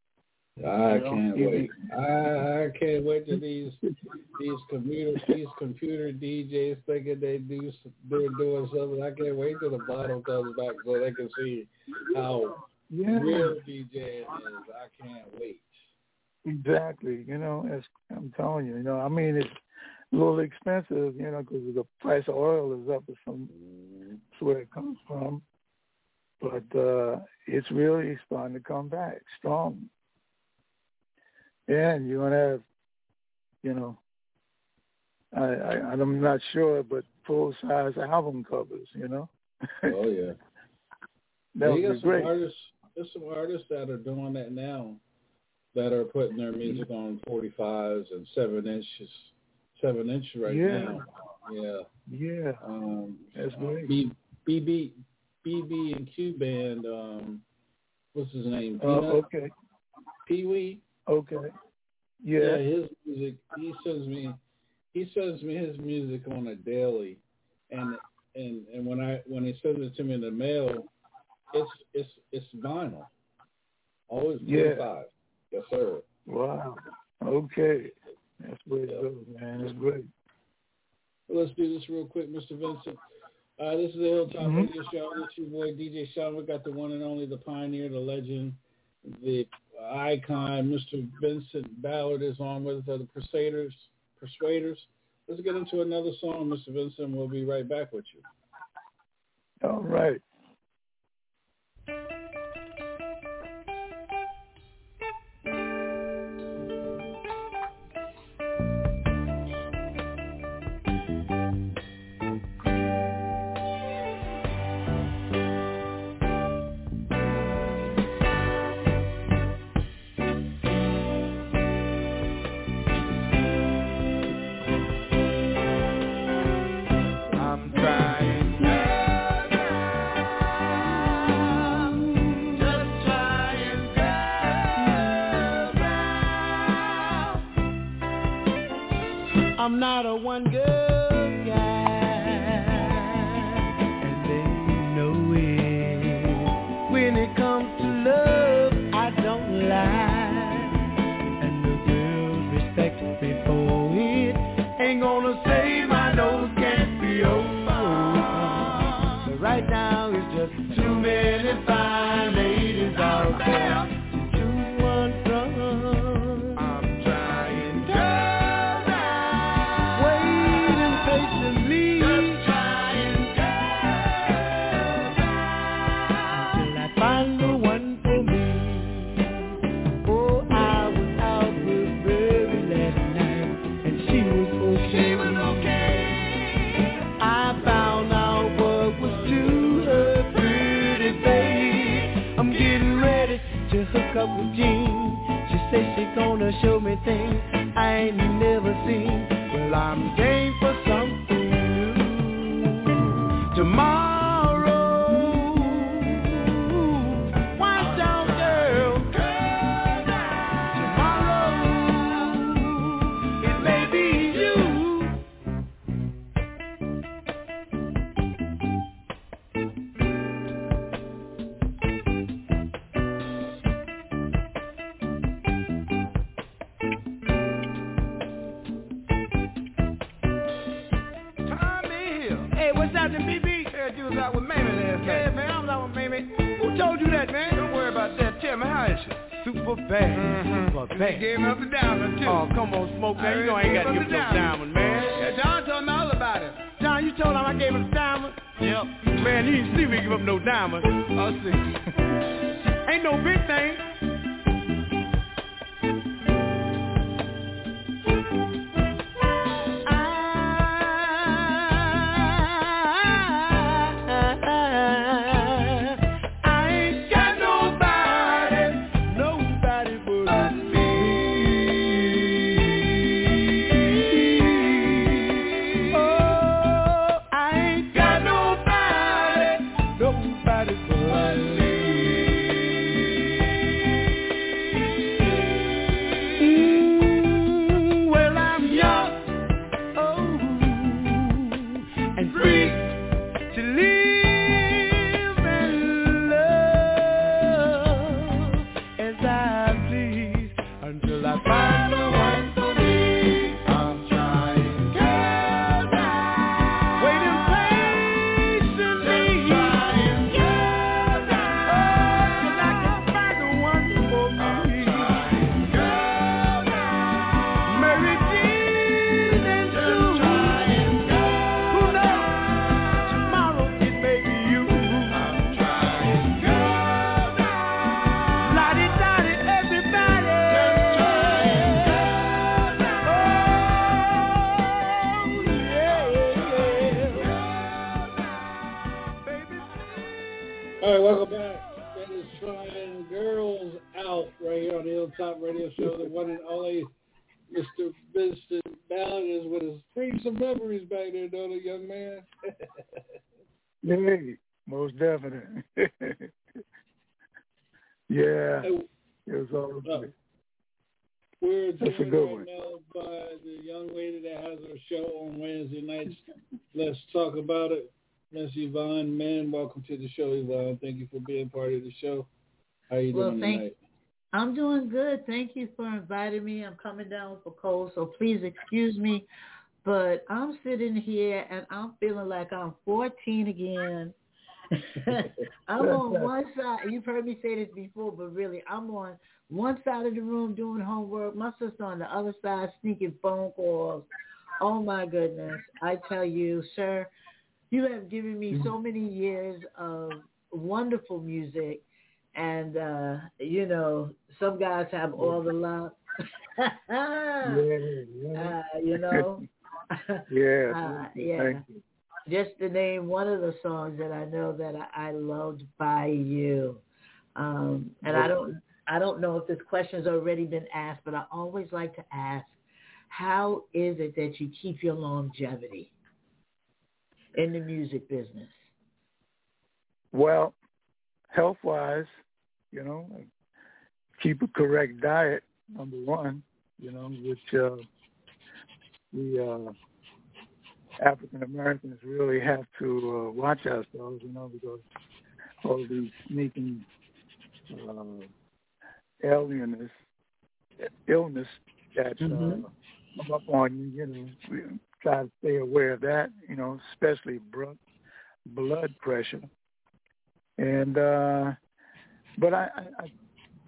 I can't you wait. I I can't wait to these these computer these computer DJs thinking they do they're doing something. I can't wait till the bottom comes back so they can see how Yeah, real DJing is. I can't wait. exactly. You know, it's, I'm telling you, you know, I mean, it's a little expensive, you know, because the price of oil is up or some That's where it comes from. But uh, it's really starting to come back strong. And you're gonna have, you know, I, I I'm not sure, but full size album covers, you know. Oh yeah. that you would got be some great. artists. There's some artists that are doing that now, that are putting their music on 45s and seven inches, seven inch right Yeah. now. Yeah. Yeah, Um, that's great. B, BB, BB and Q band. Um, what's his name? Uh, okay, Pee Wee. okay. Yeah, Yeah, his music. He sends me. He sends me his music on a daily, and and and when I when he sends it to me in the mail, it's it's it's vinyl. Always Yeah. 45. Yes, sir. wow. Okay, that's where it goes, man. It's great. Well, let's do this real quick, Mr. Vincent. Uh, this is the Hilltop Mhm. Radio Show. It's your boy DJ Sean. We got the one and only, the pioneer, the legend, the icon, Mr. Vincent Ballard is on with us, the Persuaders. Persuaders. Let's get into another song, Mr. Vincent. We'll be right back with you. All right. I'm not a one girl until I find How you Well, doing thank- tonight? I'm doing good. Thank you for inviting me. I'm coming down with a cold, so please excuse me. But I'm sitting here and I'm feeling like I'm 14 again. I'm on one side. You've heard me say this before, but really, I'm on one side of the room doing homework. My sister on the other side sneaking phone calls. Oh my goodness! I tell you, sir, you have given me mm-hmm. so many years of wonderful music, and uh, you know, some guys have all the love. yeah, yeah. uh, you know. yeah. Uh, yeah. Just to name one of the songs that I know that I, I loved by you. Um, and I don't I don't know if this question's already been asked, but I always like to ask, how is it that you keep your longevity in the music business? Well, health wise, you know, keep a correct diet, number one, you know, which uh we uh African Americans really have to uh, watch ourselves, you know, because all these sneaking uh alienness illness that Mhm. uh come up on you, you know, we try to stay aware of that, you know, especially blood blood pressure. And uh but I, I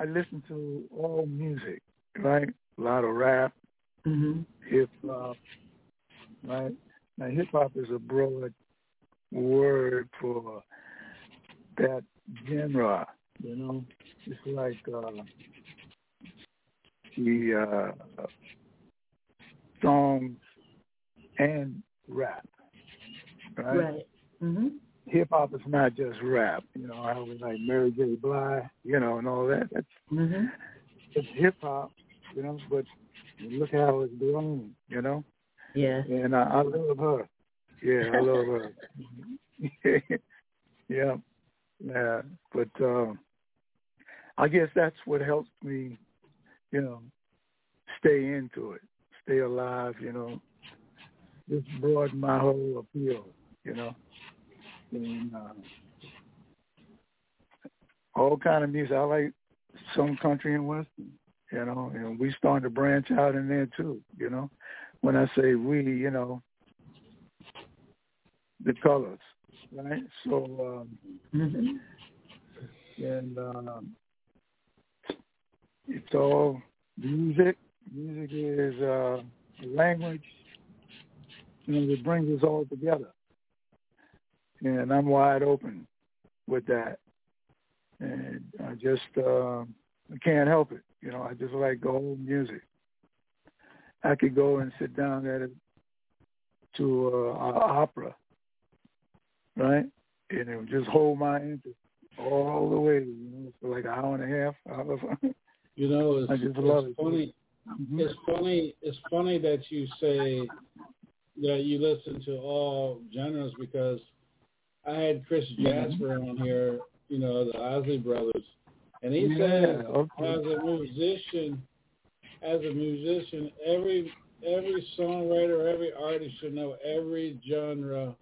I listen to all music, right? A lot of rap, Mm-hmm. hip hop, right? Now hip hop is a broad word for that genre, you know. It's like uh the uh songs and rap. Right? Right. Mm-hmm. Hip hop is not just rap, you know, how we like Mary J. Blige, you know, and all that. That's Mm-hmm. it's hip hop, you know, but look how it's grown, you know. Yeah. And I, I love her. Yeah, I love her. yeah, yeah. But um, I guess that's what helps me, you know, stay into it, stay alive. You know, just broaden my whole appeal. You know, and uh, all kind of music. I like some country and western. You know, and we starting to branch out in there too. You know, when I say we, you know, the colors, right? So, um, Mm-hmm. and um, it's all music. Music is uh, a language, know, that brings us all together. And I'm wide open with that. And I just uh, I can't help it. You know, I just like whole music. I could go and sit down at it to uh, an opera, right? And it would just hold my interest all the way, you know, for like an hour and a half. Hour. You know, it's, I just love it's it. funny. Mhm. It's funny. It's funny that you say that you listen to all genres because I had Chris Mm-hmm. Jasper on here. You know, the Isley Brothers, and he Yeah, says okay. as a musician, as a musician, every every songwriter, every artist should know every genre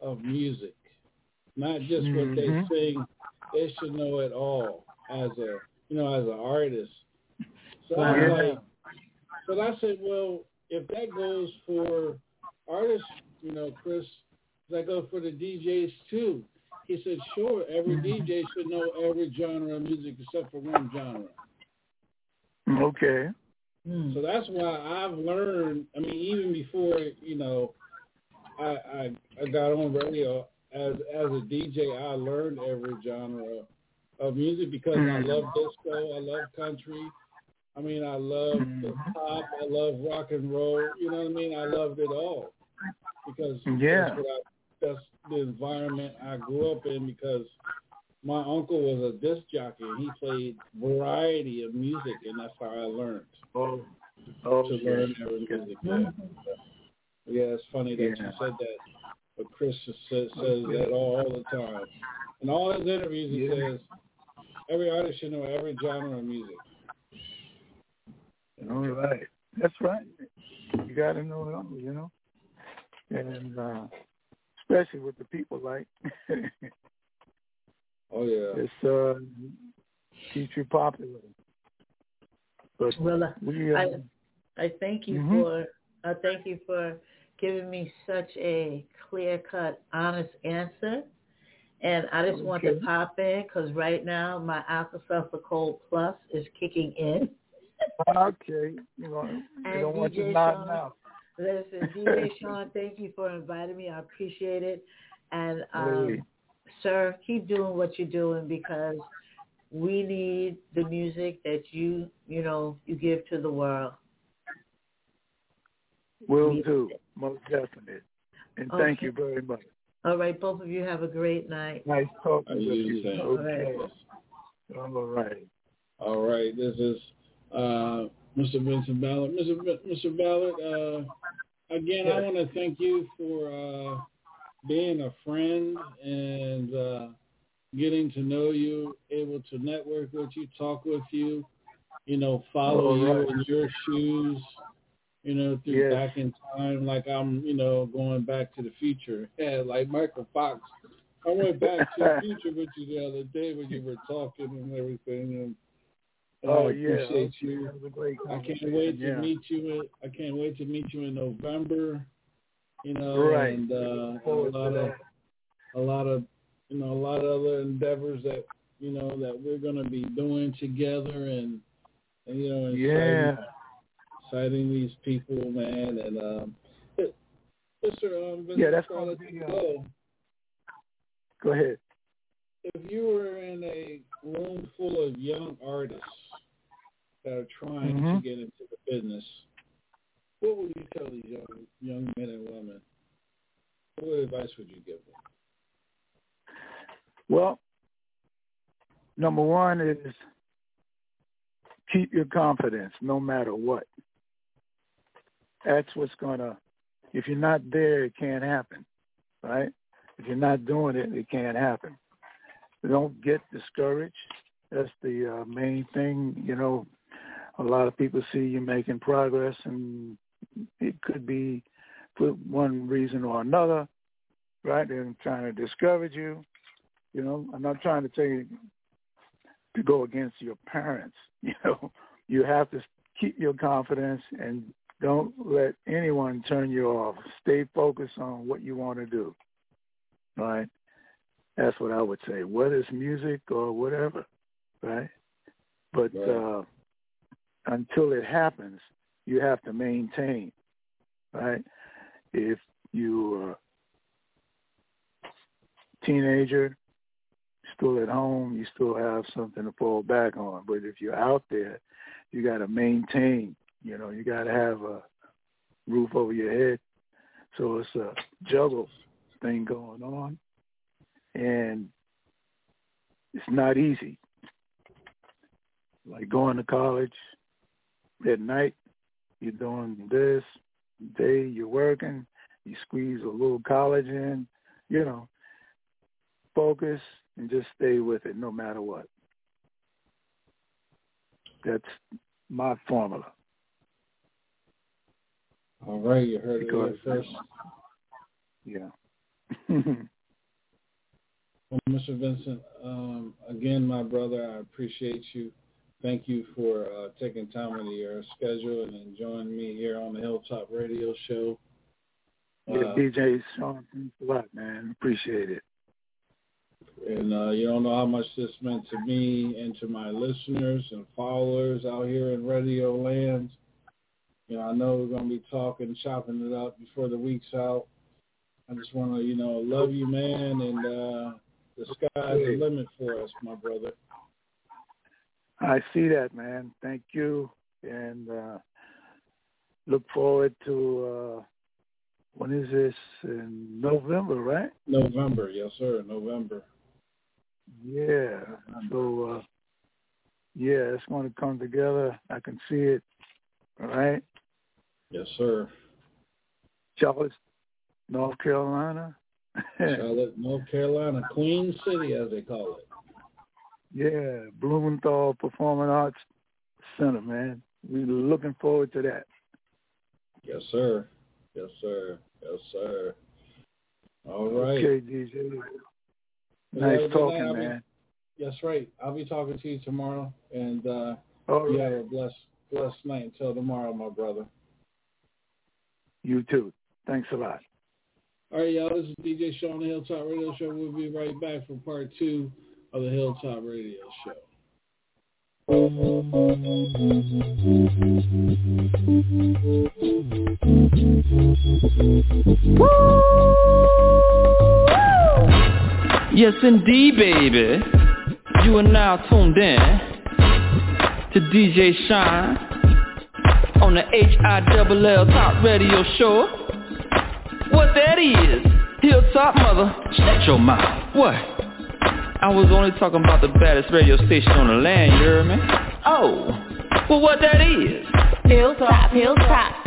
of music, not just what they Mhm. sing. They should know it all as a you know as an artist. So I was like, but I said, well, if that goes for artists, you know, Chris, that go for the DJs too? He said, sure, every DJ should know every genre of music except for one genre. Okay. Hmm. So that's why I've learned. I mean, even before you know, I I, I got on radio as as a DJ, I learned every genre of music because I Mhm. love disco, I love country. I mean, I love the Mhm. pop, I love rock and roll. You know what I mean? I loved it all because Yeah. that's what I, that's the environment I grew up in because my uncle was a disc jockey and he played variety of music and that's how I learned Oh. Oh. to learn every music. Yeah. yeah, it's funny that you said that, but Chris says, says that all the time. In all his interviews, he Yeah. says every artist should know every genre of music. All right. That's right. You got to know it all, you know? And uh, especially with the people like, Oh yeah. it's uh, keeps you popular. But Well, uh, we, uh, I I thank you Mhm. for I thank you for giving me such a clear cut, honest answer. And I just want to pop in because right now my Alka-Seltzer Cold Plus is kicking in. okay, you know, you don't want you DJ nodding Sean, out. Listen, DJ Sean, thank you for inviting me. I appreciate it. And um, Hey. sir, keep doing what you're doing because we need the music that you you know you give to the world. Will We- do, most definitely. And thank you very much. All right, both of you have a great night. Nice talking I with you. the same. Okay. All right. All right. All right. This is uh, Mr. Vincent Ballard. Mr. V- Mr. Ballard, uh, again, I want to thank you for uh, being a friend and uh, getting to know you, able to network with you, talk with you, you know, follow you right. in your shoes, you know, through Yes. back in time, like I'm, you know, going back to the future. Yeah, like Michael Fox. I went back to the future with you the other day when you were talking and everything, and Oh, I yeah. appreciate okay. you. That was a great I can't wait to yeah. meet you. In, I can't wait to meet you in November. You know, Right. and uh, a lot of a lot of you know a lot of other endeavors that you know that we're going to be doing together, and, and you know, inciting, Yeah. inciting these people, man, and um, Mr. Um, Yeah, that's gonna be, uh, Go, Go ahead. if you were in a room full of young artists that are trying to Mhm. get into the business, what would you tell these young young men and women? What advice would you give them? Well, number one is keep your confidence no matter what. That's what's gonna. If you're not there, it can't happen, right? If you're not doing it, it can't happen. Don't get discouraged. That's the uh, main thing. You know, a lot of people see you making progress, and it could be for one reason or another, right? They're trying to discourage you. You know, I'm not trying to tell you to go against your parents. You know, you have to keep your confidence and don't let anyone turn you off. Stay focused on what you want to do. Right? That's what I would say. Whether it's music or whatever, right? But Right. uh until it happens, you have to maintain, right? If you are a teenager, still at home, you still have something to fall back on. But if you're out there, you got to maintain. You know, you got to have a roof over your head. So it's a juggle thing going on, and it's not easy. Like going to college at night, you're doing this. Day you're working, you squeeze a little college in. You know, focus and just stay with it no matter what. That's my formula. All right, you heard Because- it first. Yeah. Well, Mr. Vincent, um, again, my brother, I appreciate you. Thank you for uh, taking time out of your schedule and joining me here on the Hilltop Radio Show. yeah, Uh, DJ Sean, thanks a lot, man. Appreciate it. And uh, you don't know how much this meant to me and to my listeners and followers out here in Radio Land. You know, I know we're going to be talking, chopping it up before the week's out. I just want to, you know, love you, man, and uh, the sky's the limit for us, my brother. I see that, man. Thank you, and uh, look forward to uh, when is this in November, right? November, yes, sir, November. Yeah. So, uh, yeah, it's going to come together. I can see it. All right. Yes, sir. Charlotte, North Carolina. Charlotte, North Carolina, Queen City, as they call it. Yeah, Blumenthal Performing Arts Center, man. We're looking forward to that. Yes, sir. Yes, sir. Yes, sir. All right. Okay, DJ. Nice good talking, night. Be- man. That's right. I'll be talking to you tomorrow, and uh, All you right. have a blessed, blessed night until tomorrow, my brother. You too. Thanks a lot. All right, y'all. This is DJ Sean on the Hilltop Radio Show. We'll be right back for part two of the Hilltop Radio Show. Yes, indeed, baby. You are now tuned in to DJ Shine on the H-I-double-L Top Radio Show. What that is, Hilltop Mother, shut your mouth. What? I was only talking about the baddest radio station on the land, you hear me? Oh, well what that is? Hilltop, hilltop. Hilltop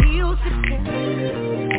music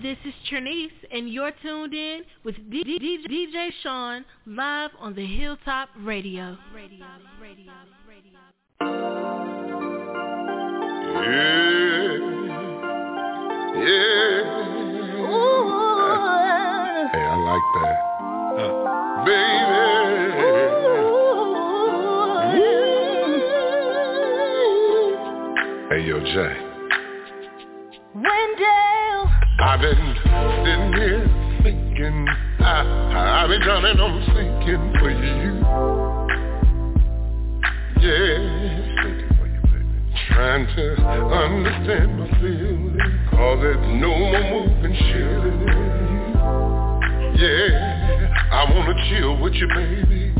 This is Trinice, and you're tuned in with DJ Sean live on the Hilltop Radio. Radio, radio, radio. Yeah. Yeah. Ooh. Hey, I like that. Uh, baby. Ooh. Ooh. Hey, yo, Jay. I've been sitting here thinking, I, I've been drowning on thinking for you. Yeah. Trying to understand my feelings, cause there's no more moving you. Yeah, I wanna chill with you, baby.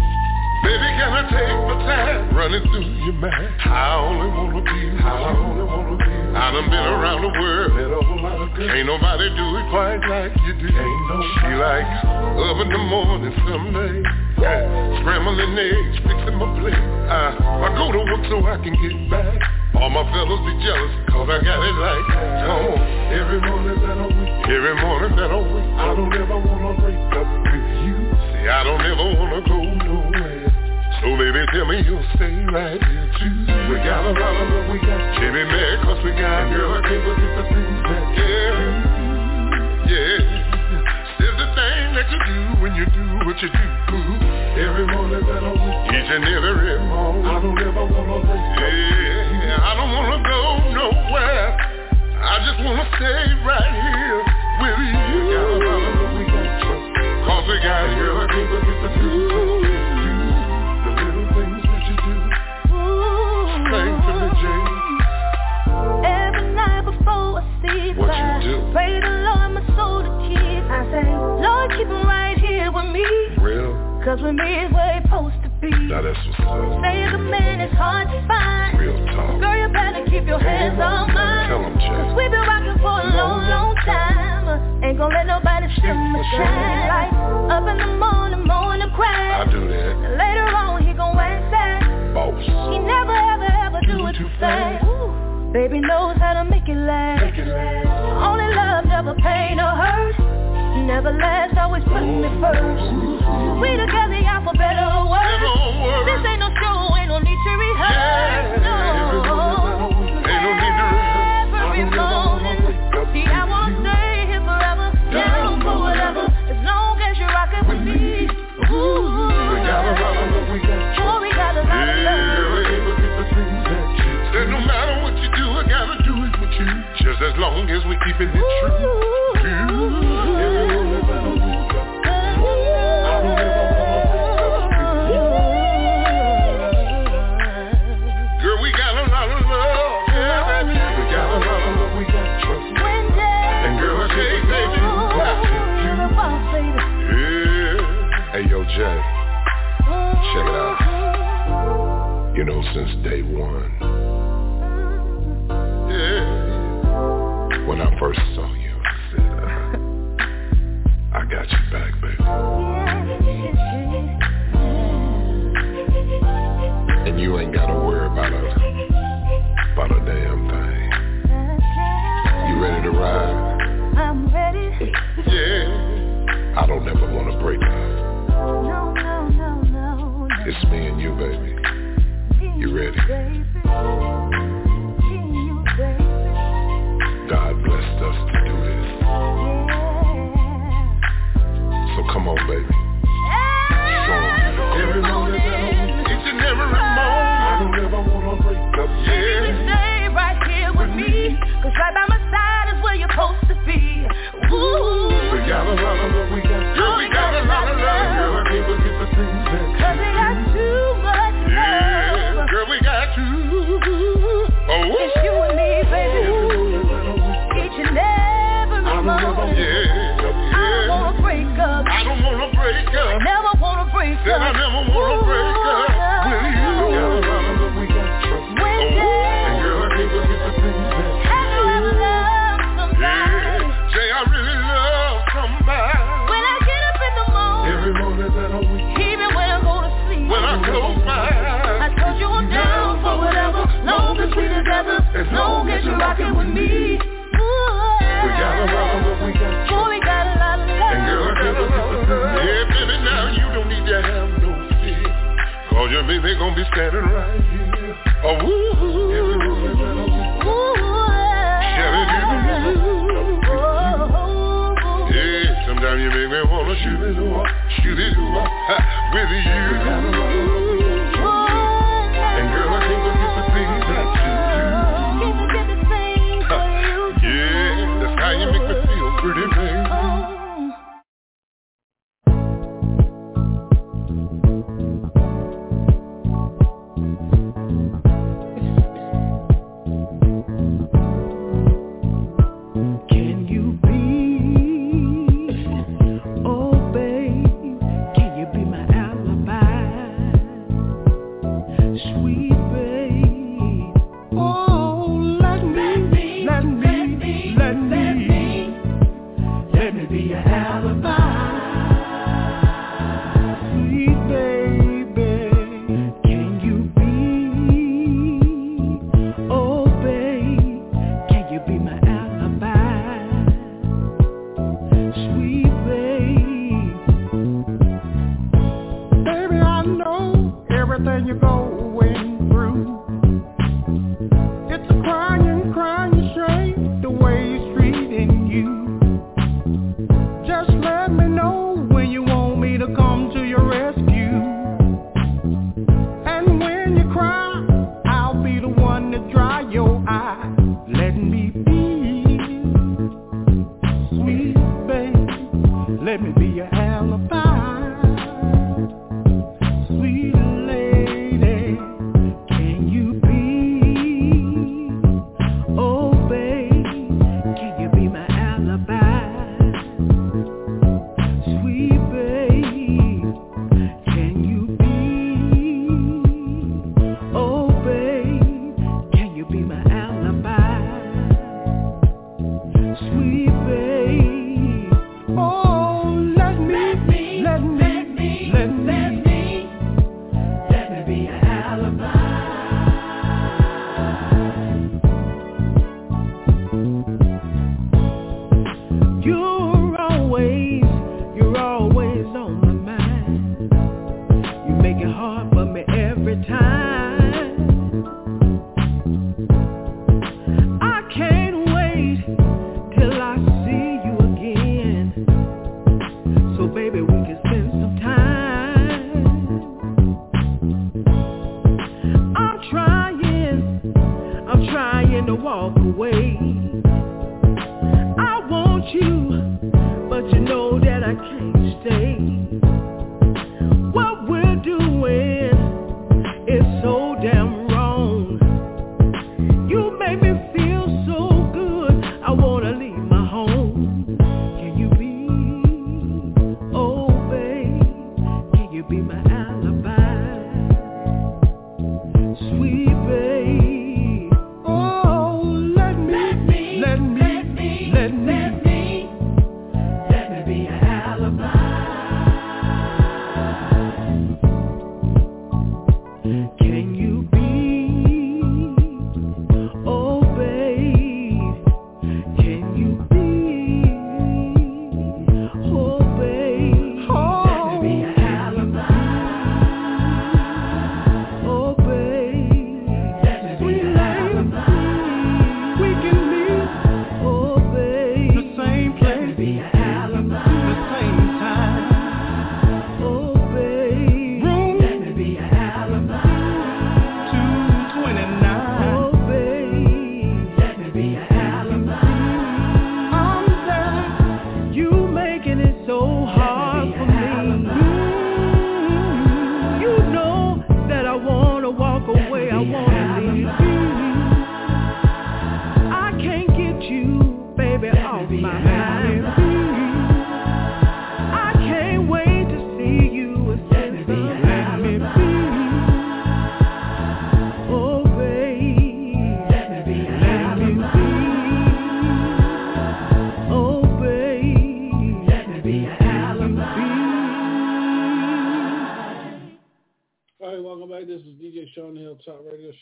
Baby, can I take my time running through your mind? I only wanna be I only wanna be I done been around the world. Met a whole lot of girls. Ain't nobody do it quite like you do. Ain't no she like up in the morning some days. Yeah, scrambling eggs, fixing my plate. I, I go to work so I can get back. All my fellas be jealous, cause I got it like that. Come on. Every morning that I wake, every morning that I wake, I don't ever wanna break up with you. See, I don't ever wanna go nowhere. So baby, tell me you'll stay right here too. We got a lot of we got. Can't be mad cause we got Girl, I can't believe the things that Yeah, yeah. There's the thing that you do when you do what you do. Every morning that I wake Each and every morning I don't ever wanna break Yeah, I don't wanna go nowhere. I just wanna stay right here with you. We got a lot of we got. Trust Cause we got Girl, I can't believe the things Baby knows how to make it last. Only love, never pain or hurt. Never last, always putting me first. We together, y'all for better or worse. This ain't no show, ain't no need to rehearse. No. As long as we're keeping it true. Girl, we got a lot of love. We got a lot of love, we got trust. And girl. Yeah. Hey, yo, Jay. Check it out. You know, since When I first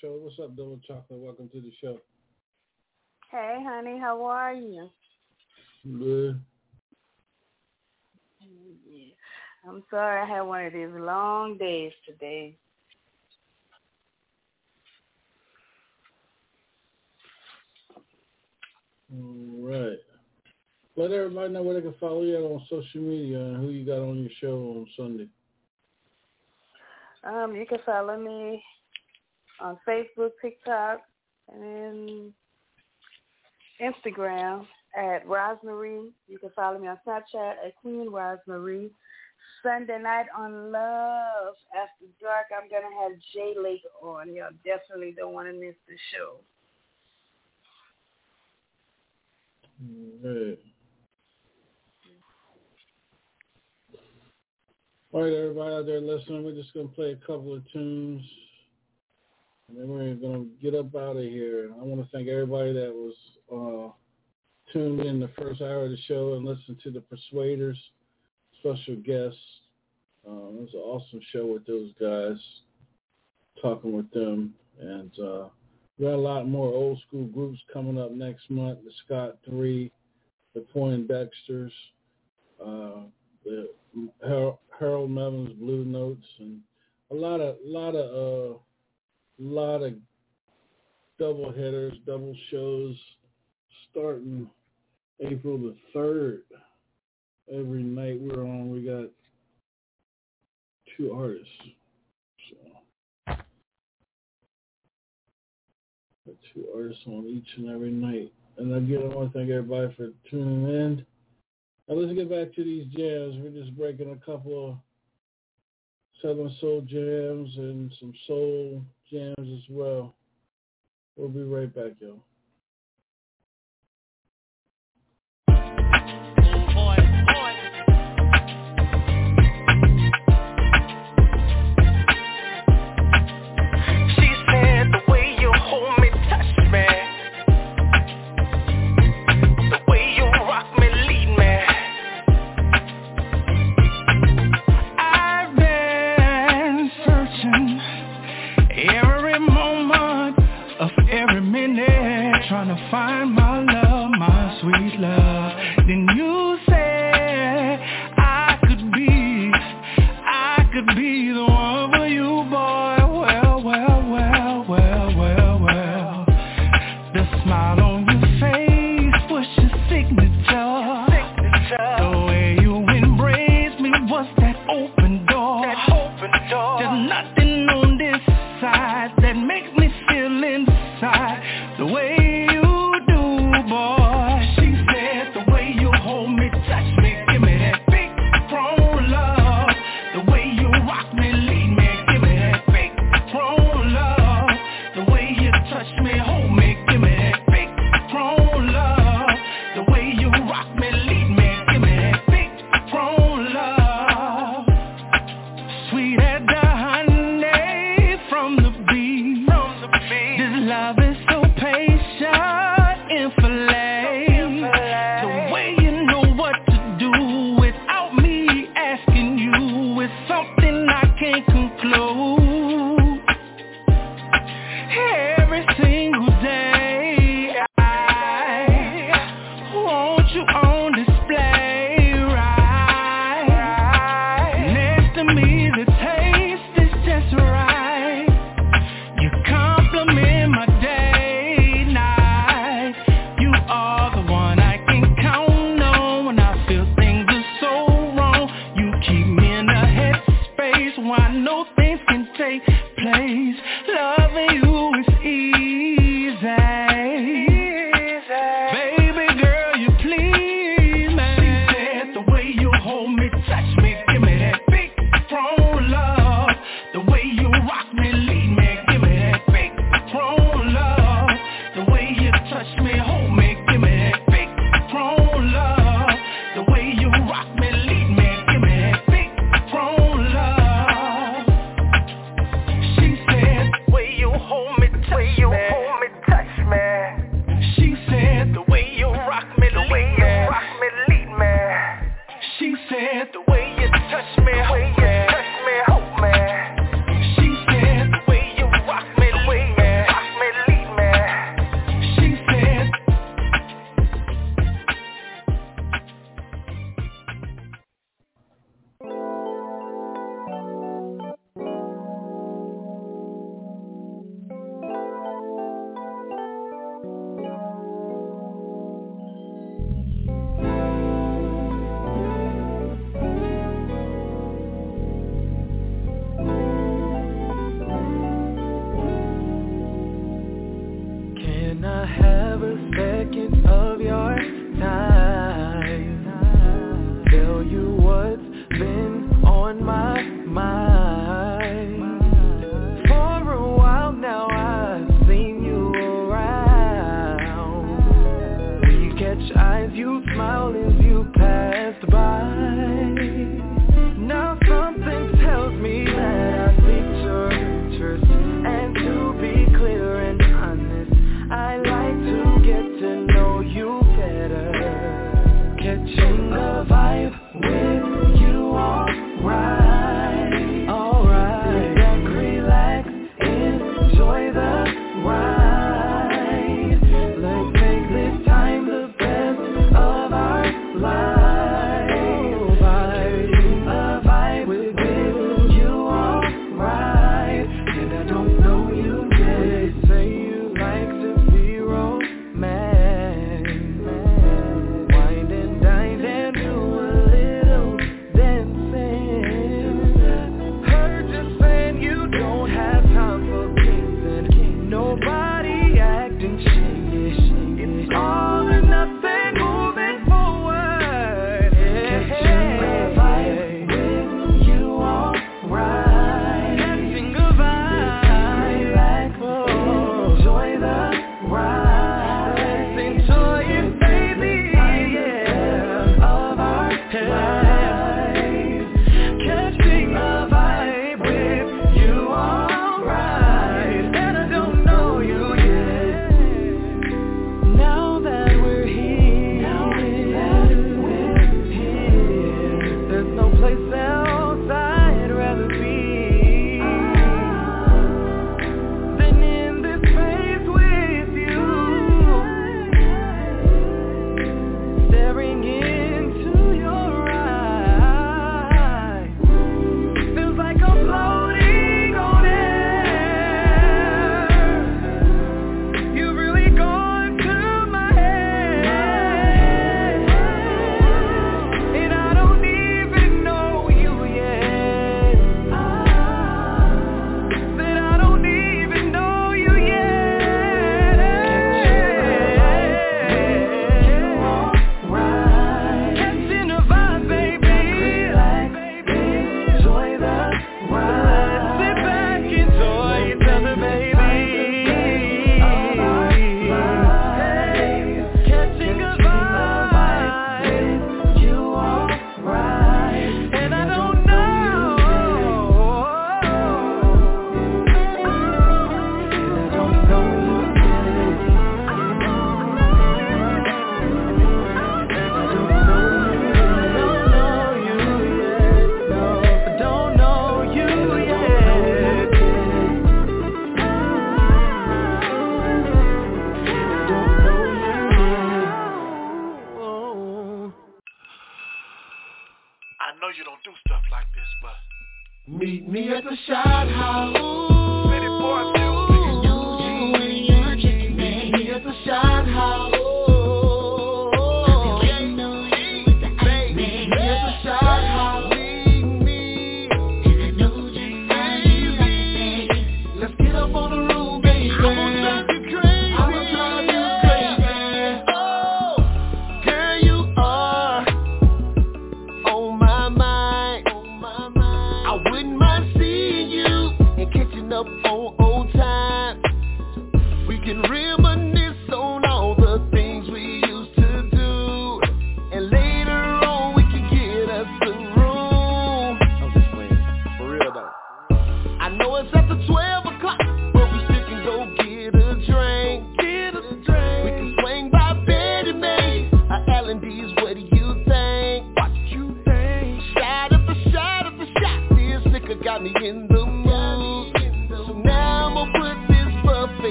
Show. What's up, double Chocolate? Welcome to the show. Hey, honey. How are you? Good. I'm sorry I had one of these long days today. All right. Let everybody know where they can follow you on social media and who you got on your show on Sunday. Um, you can follow me on Facebook, TikTok, and Instagram at Rosemary. You can follow me on Snapchat at Queen Rosemary. Sunday night on Love After Dark, I'm going to have Jay Lake on. Y'all definitely don't want to miss the show. All right, everybody out there listening, we're just going to play a couple of tunes. And then we're going to get up out of here. I want to thank everybody that was uh, tuned in the first hour of the show and listened to the Persuaders special guests. Um, it was an awesome show with those guys, talking with them. And uh, we got a lot more old school groups coming up next month. The Scott Three, the Poindexters, uh, the Harold, Harold Melvin's Blue Notes, and a lot of lot of uh, lot of double headers, double shows starting April the third. Every night we're on, we got two artists. So got two artists on each and every night. And again, I want to thank everybody for tuning in. Now let's get back to these jams. We're just breaking a couple of Southern Soul jams and some soul jams as well. We'll be right back, y'all.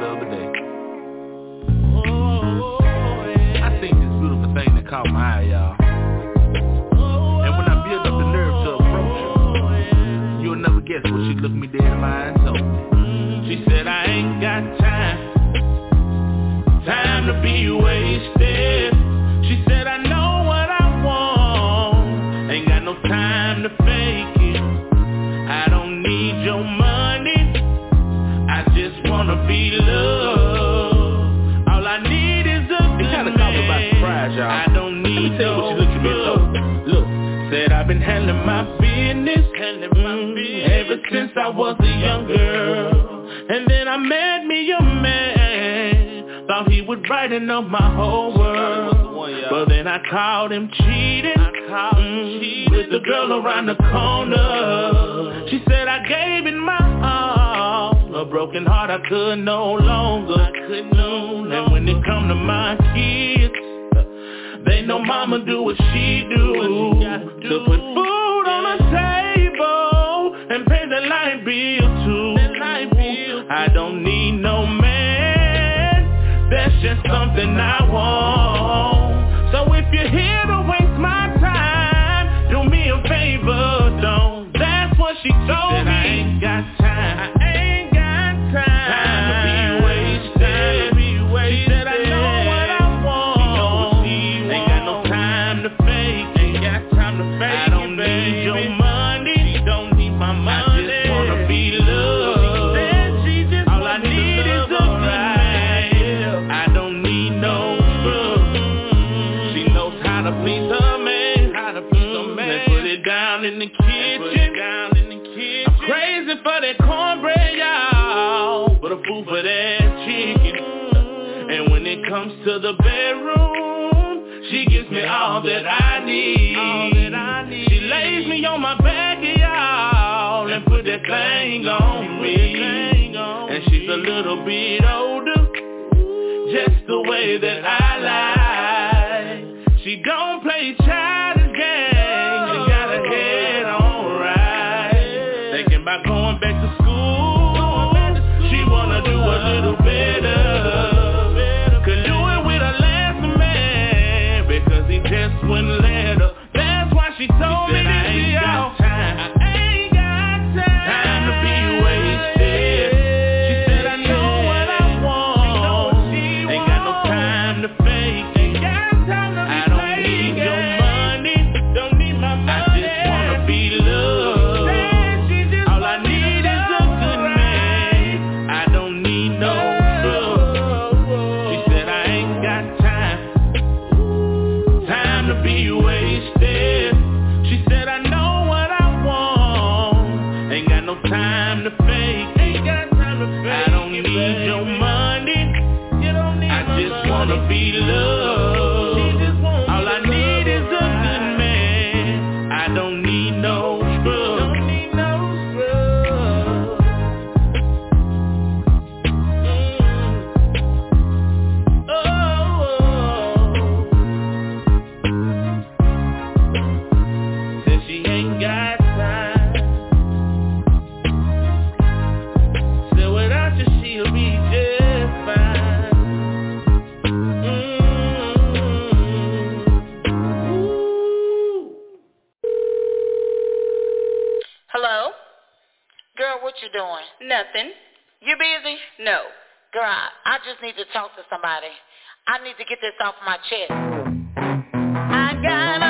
the other day. I seen this beautiful thing that caught my eye, y'all. And when I build up the nerve to approach her, you'll never guess what she looked me dead in my eyes told me. She said, I ain't got time, time to be wasted. brightening up my whole world. But then I caught him cheating mm, with the girl around the corner. She said I gave it my all, a broken heart I could no longer. And when it come to my kids, they know mama do what she do to put food on the table and pay the light bill too. I don't need just something I want. to the bedroom. She gives me all that I need. She lays me on my back, y'all, and put that thing on me. And she's a little bit older, just the way that I like. She don't play childish games. She got her head on right, thinking about. nothing. You busy? No. Girl, I just need to talk to somebody. I need to get this off my chest. I got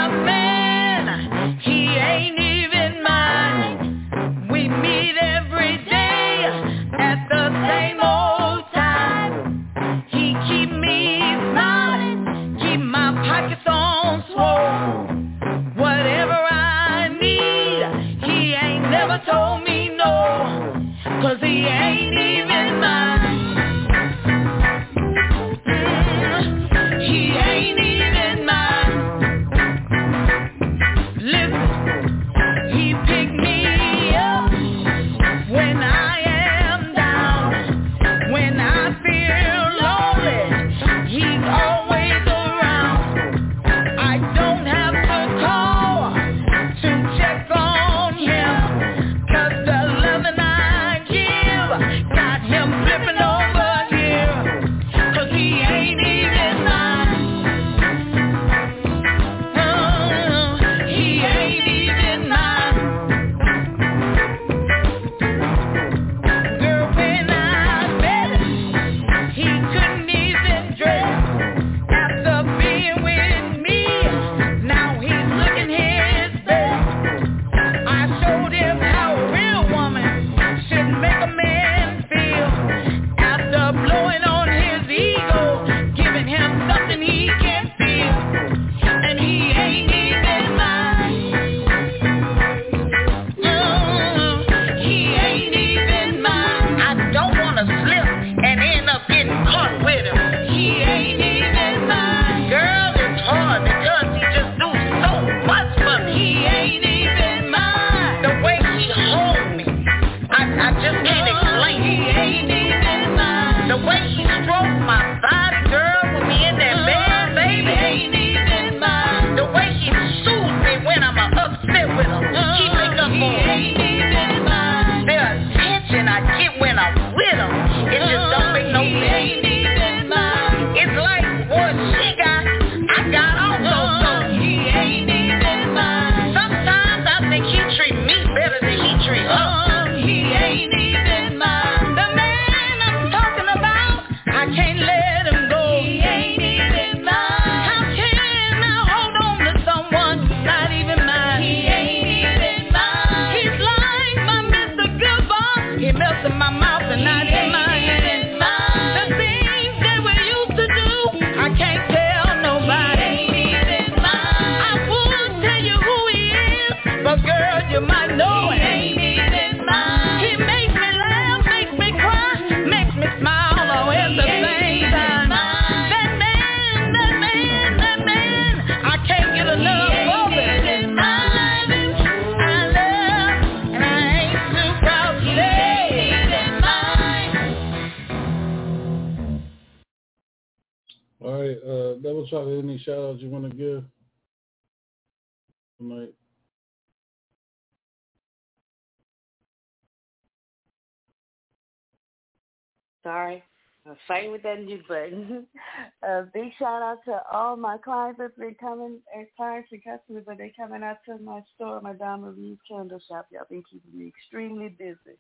fighting with that mute button. big shout out to all my clients that's been coming, and clients and customers that they coming out to my store, my Donna Reeves Candle Shop. Y'all been keeping me extremely busy.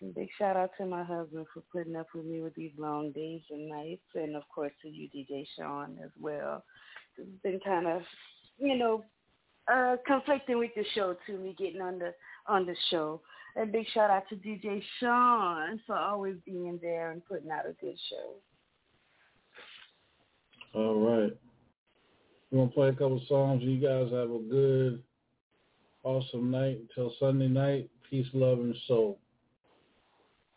And big shout out to my husband for putting up with me with these long days and nights, and of course to you, DJ Sean, as well. It's been kind of, you know, uh, conflicting with the show to me getting on the on the show. And big shout out to DJ Sean for always being there and putting out a good show. All right. We're going to play a couple songs. You guys have a good, awesome night. Until Sunday night, peace, love, and soul.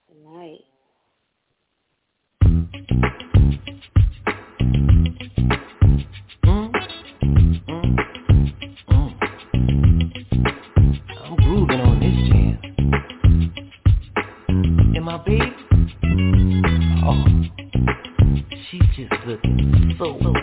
Good night. now, babe. Oh, she's just looking so, so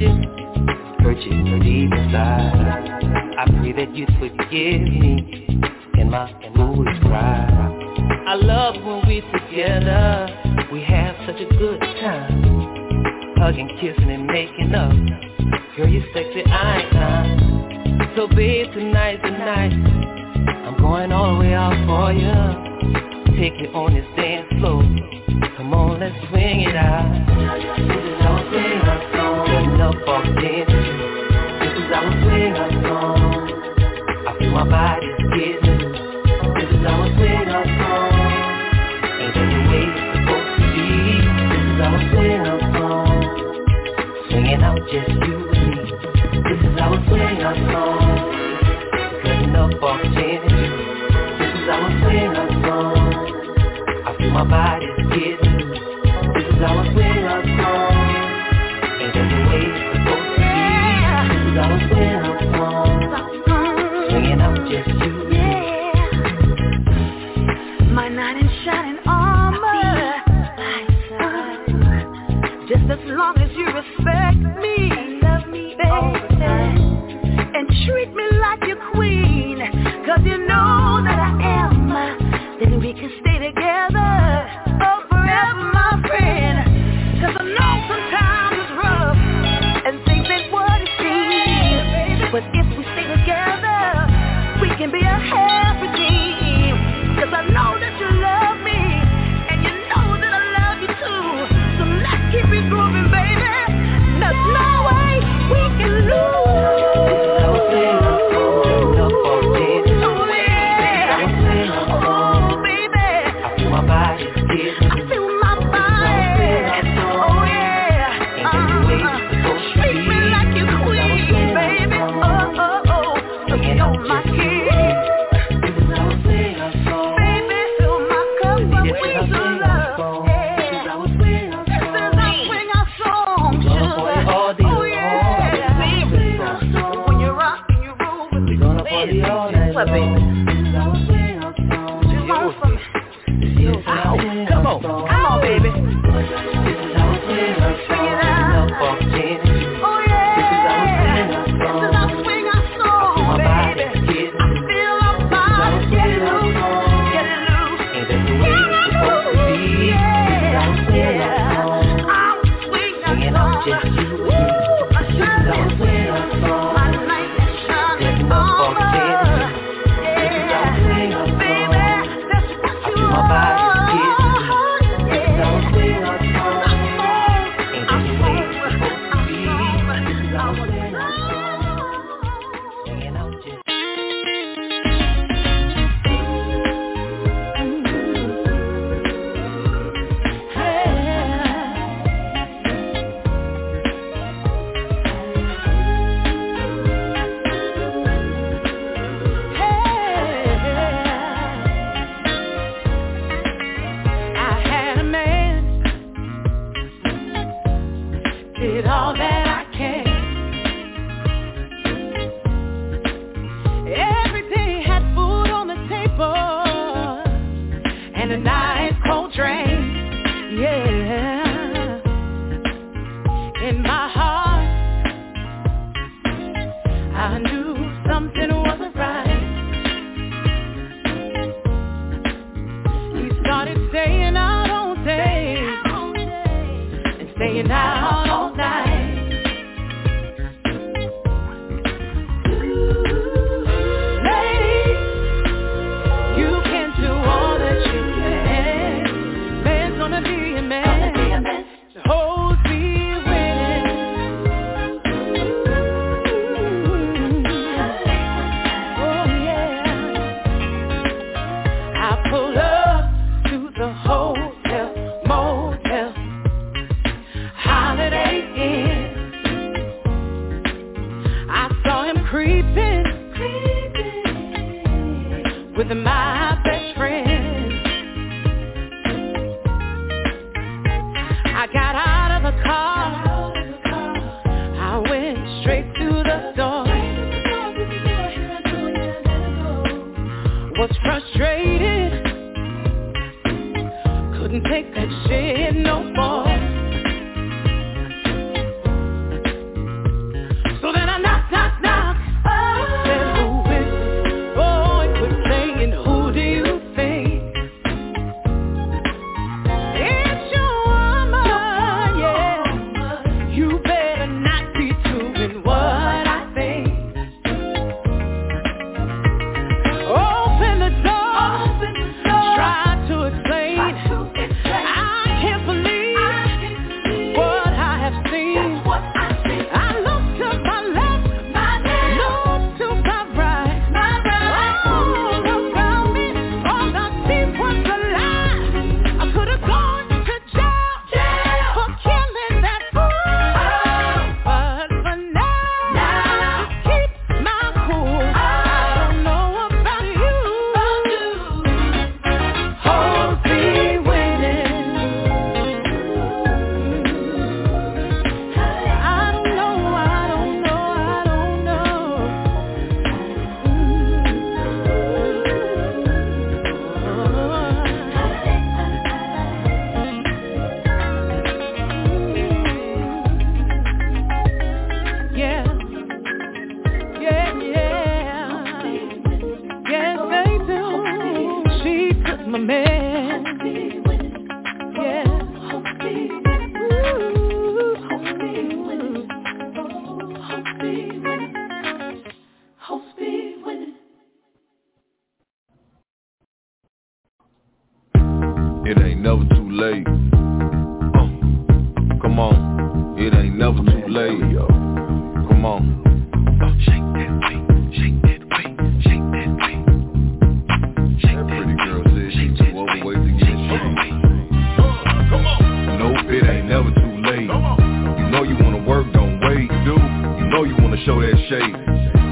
it, hurt it deep inside. I pray that you forgive me and my foolish pride. I love when we're together, we have such a good time. Hugging, kissing, and making up. Girl, you sexy icon. So babe, tonight's the night. I'm going all the way out for you. Take me on this dance floor. Come on, let's swing it out. This is our swing song. I feel my body This is our song. Way it's supposed to be. This is our song. Out just you and me. This is our song. Up This is our song. I feel my body getting This is our swing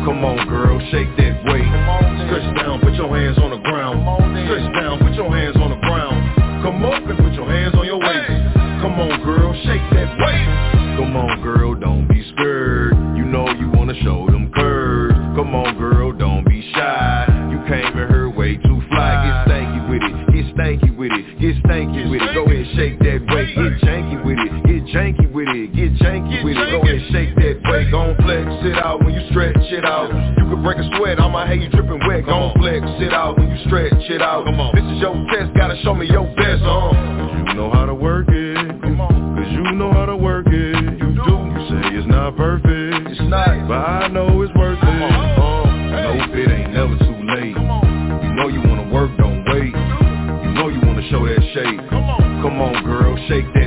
Come on girl, shake that weight. Stretch down, put your hands on the ground. Stretch down, put your hands on the ground. Come up and put your hands on your waist. Come on girl, shake that weight. Come on girl, don't be scared. You know you wanna show out. You can break a sweat, I'ma have you dripping wet. Don't flex sit out when you stretch it out. Come on. This is your test, gotta show me your best, huh? You know how to work it. Come on. Cause you know how to work it. You do. You say it's not perfect. It's not. But I know it's worth Come it. On. Uh, Hope it ain't never too late. You know you wanna work, don't wait. You know you wanna show that shape. Come on, Come on girl, shake that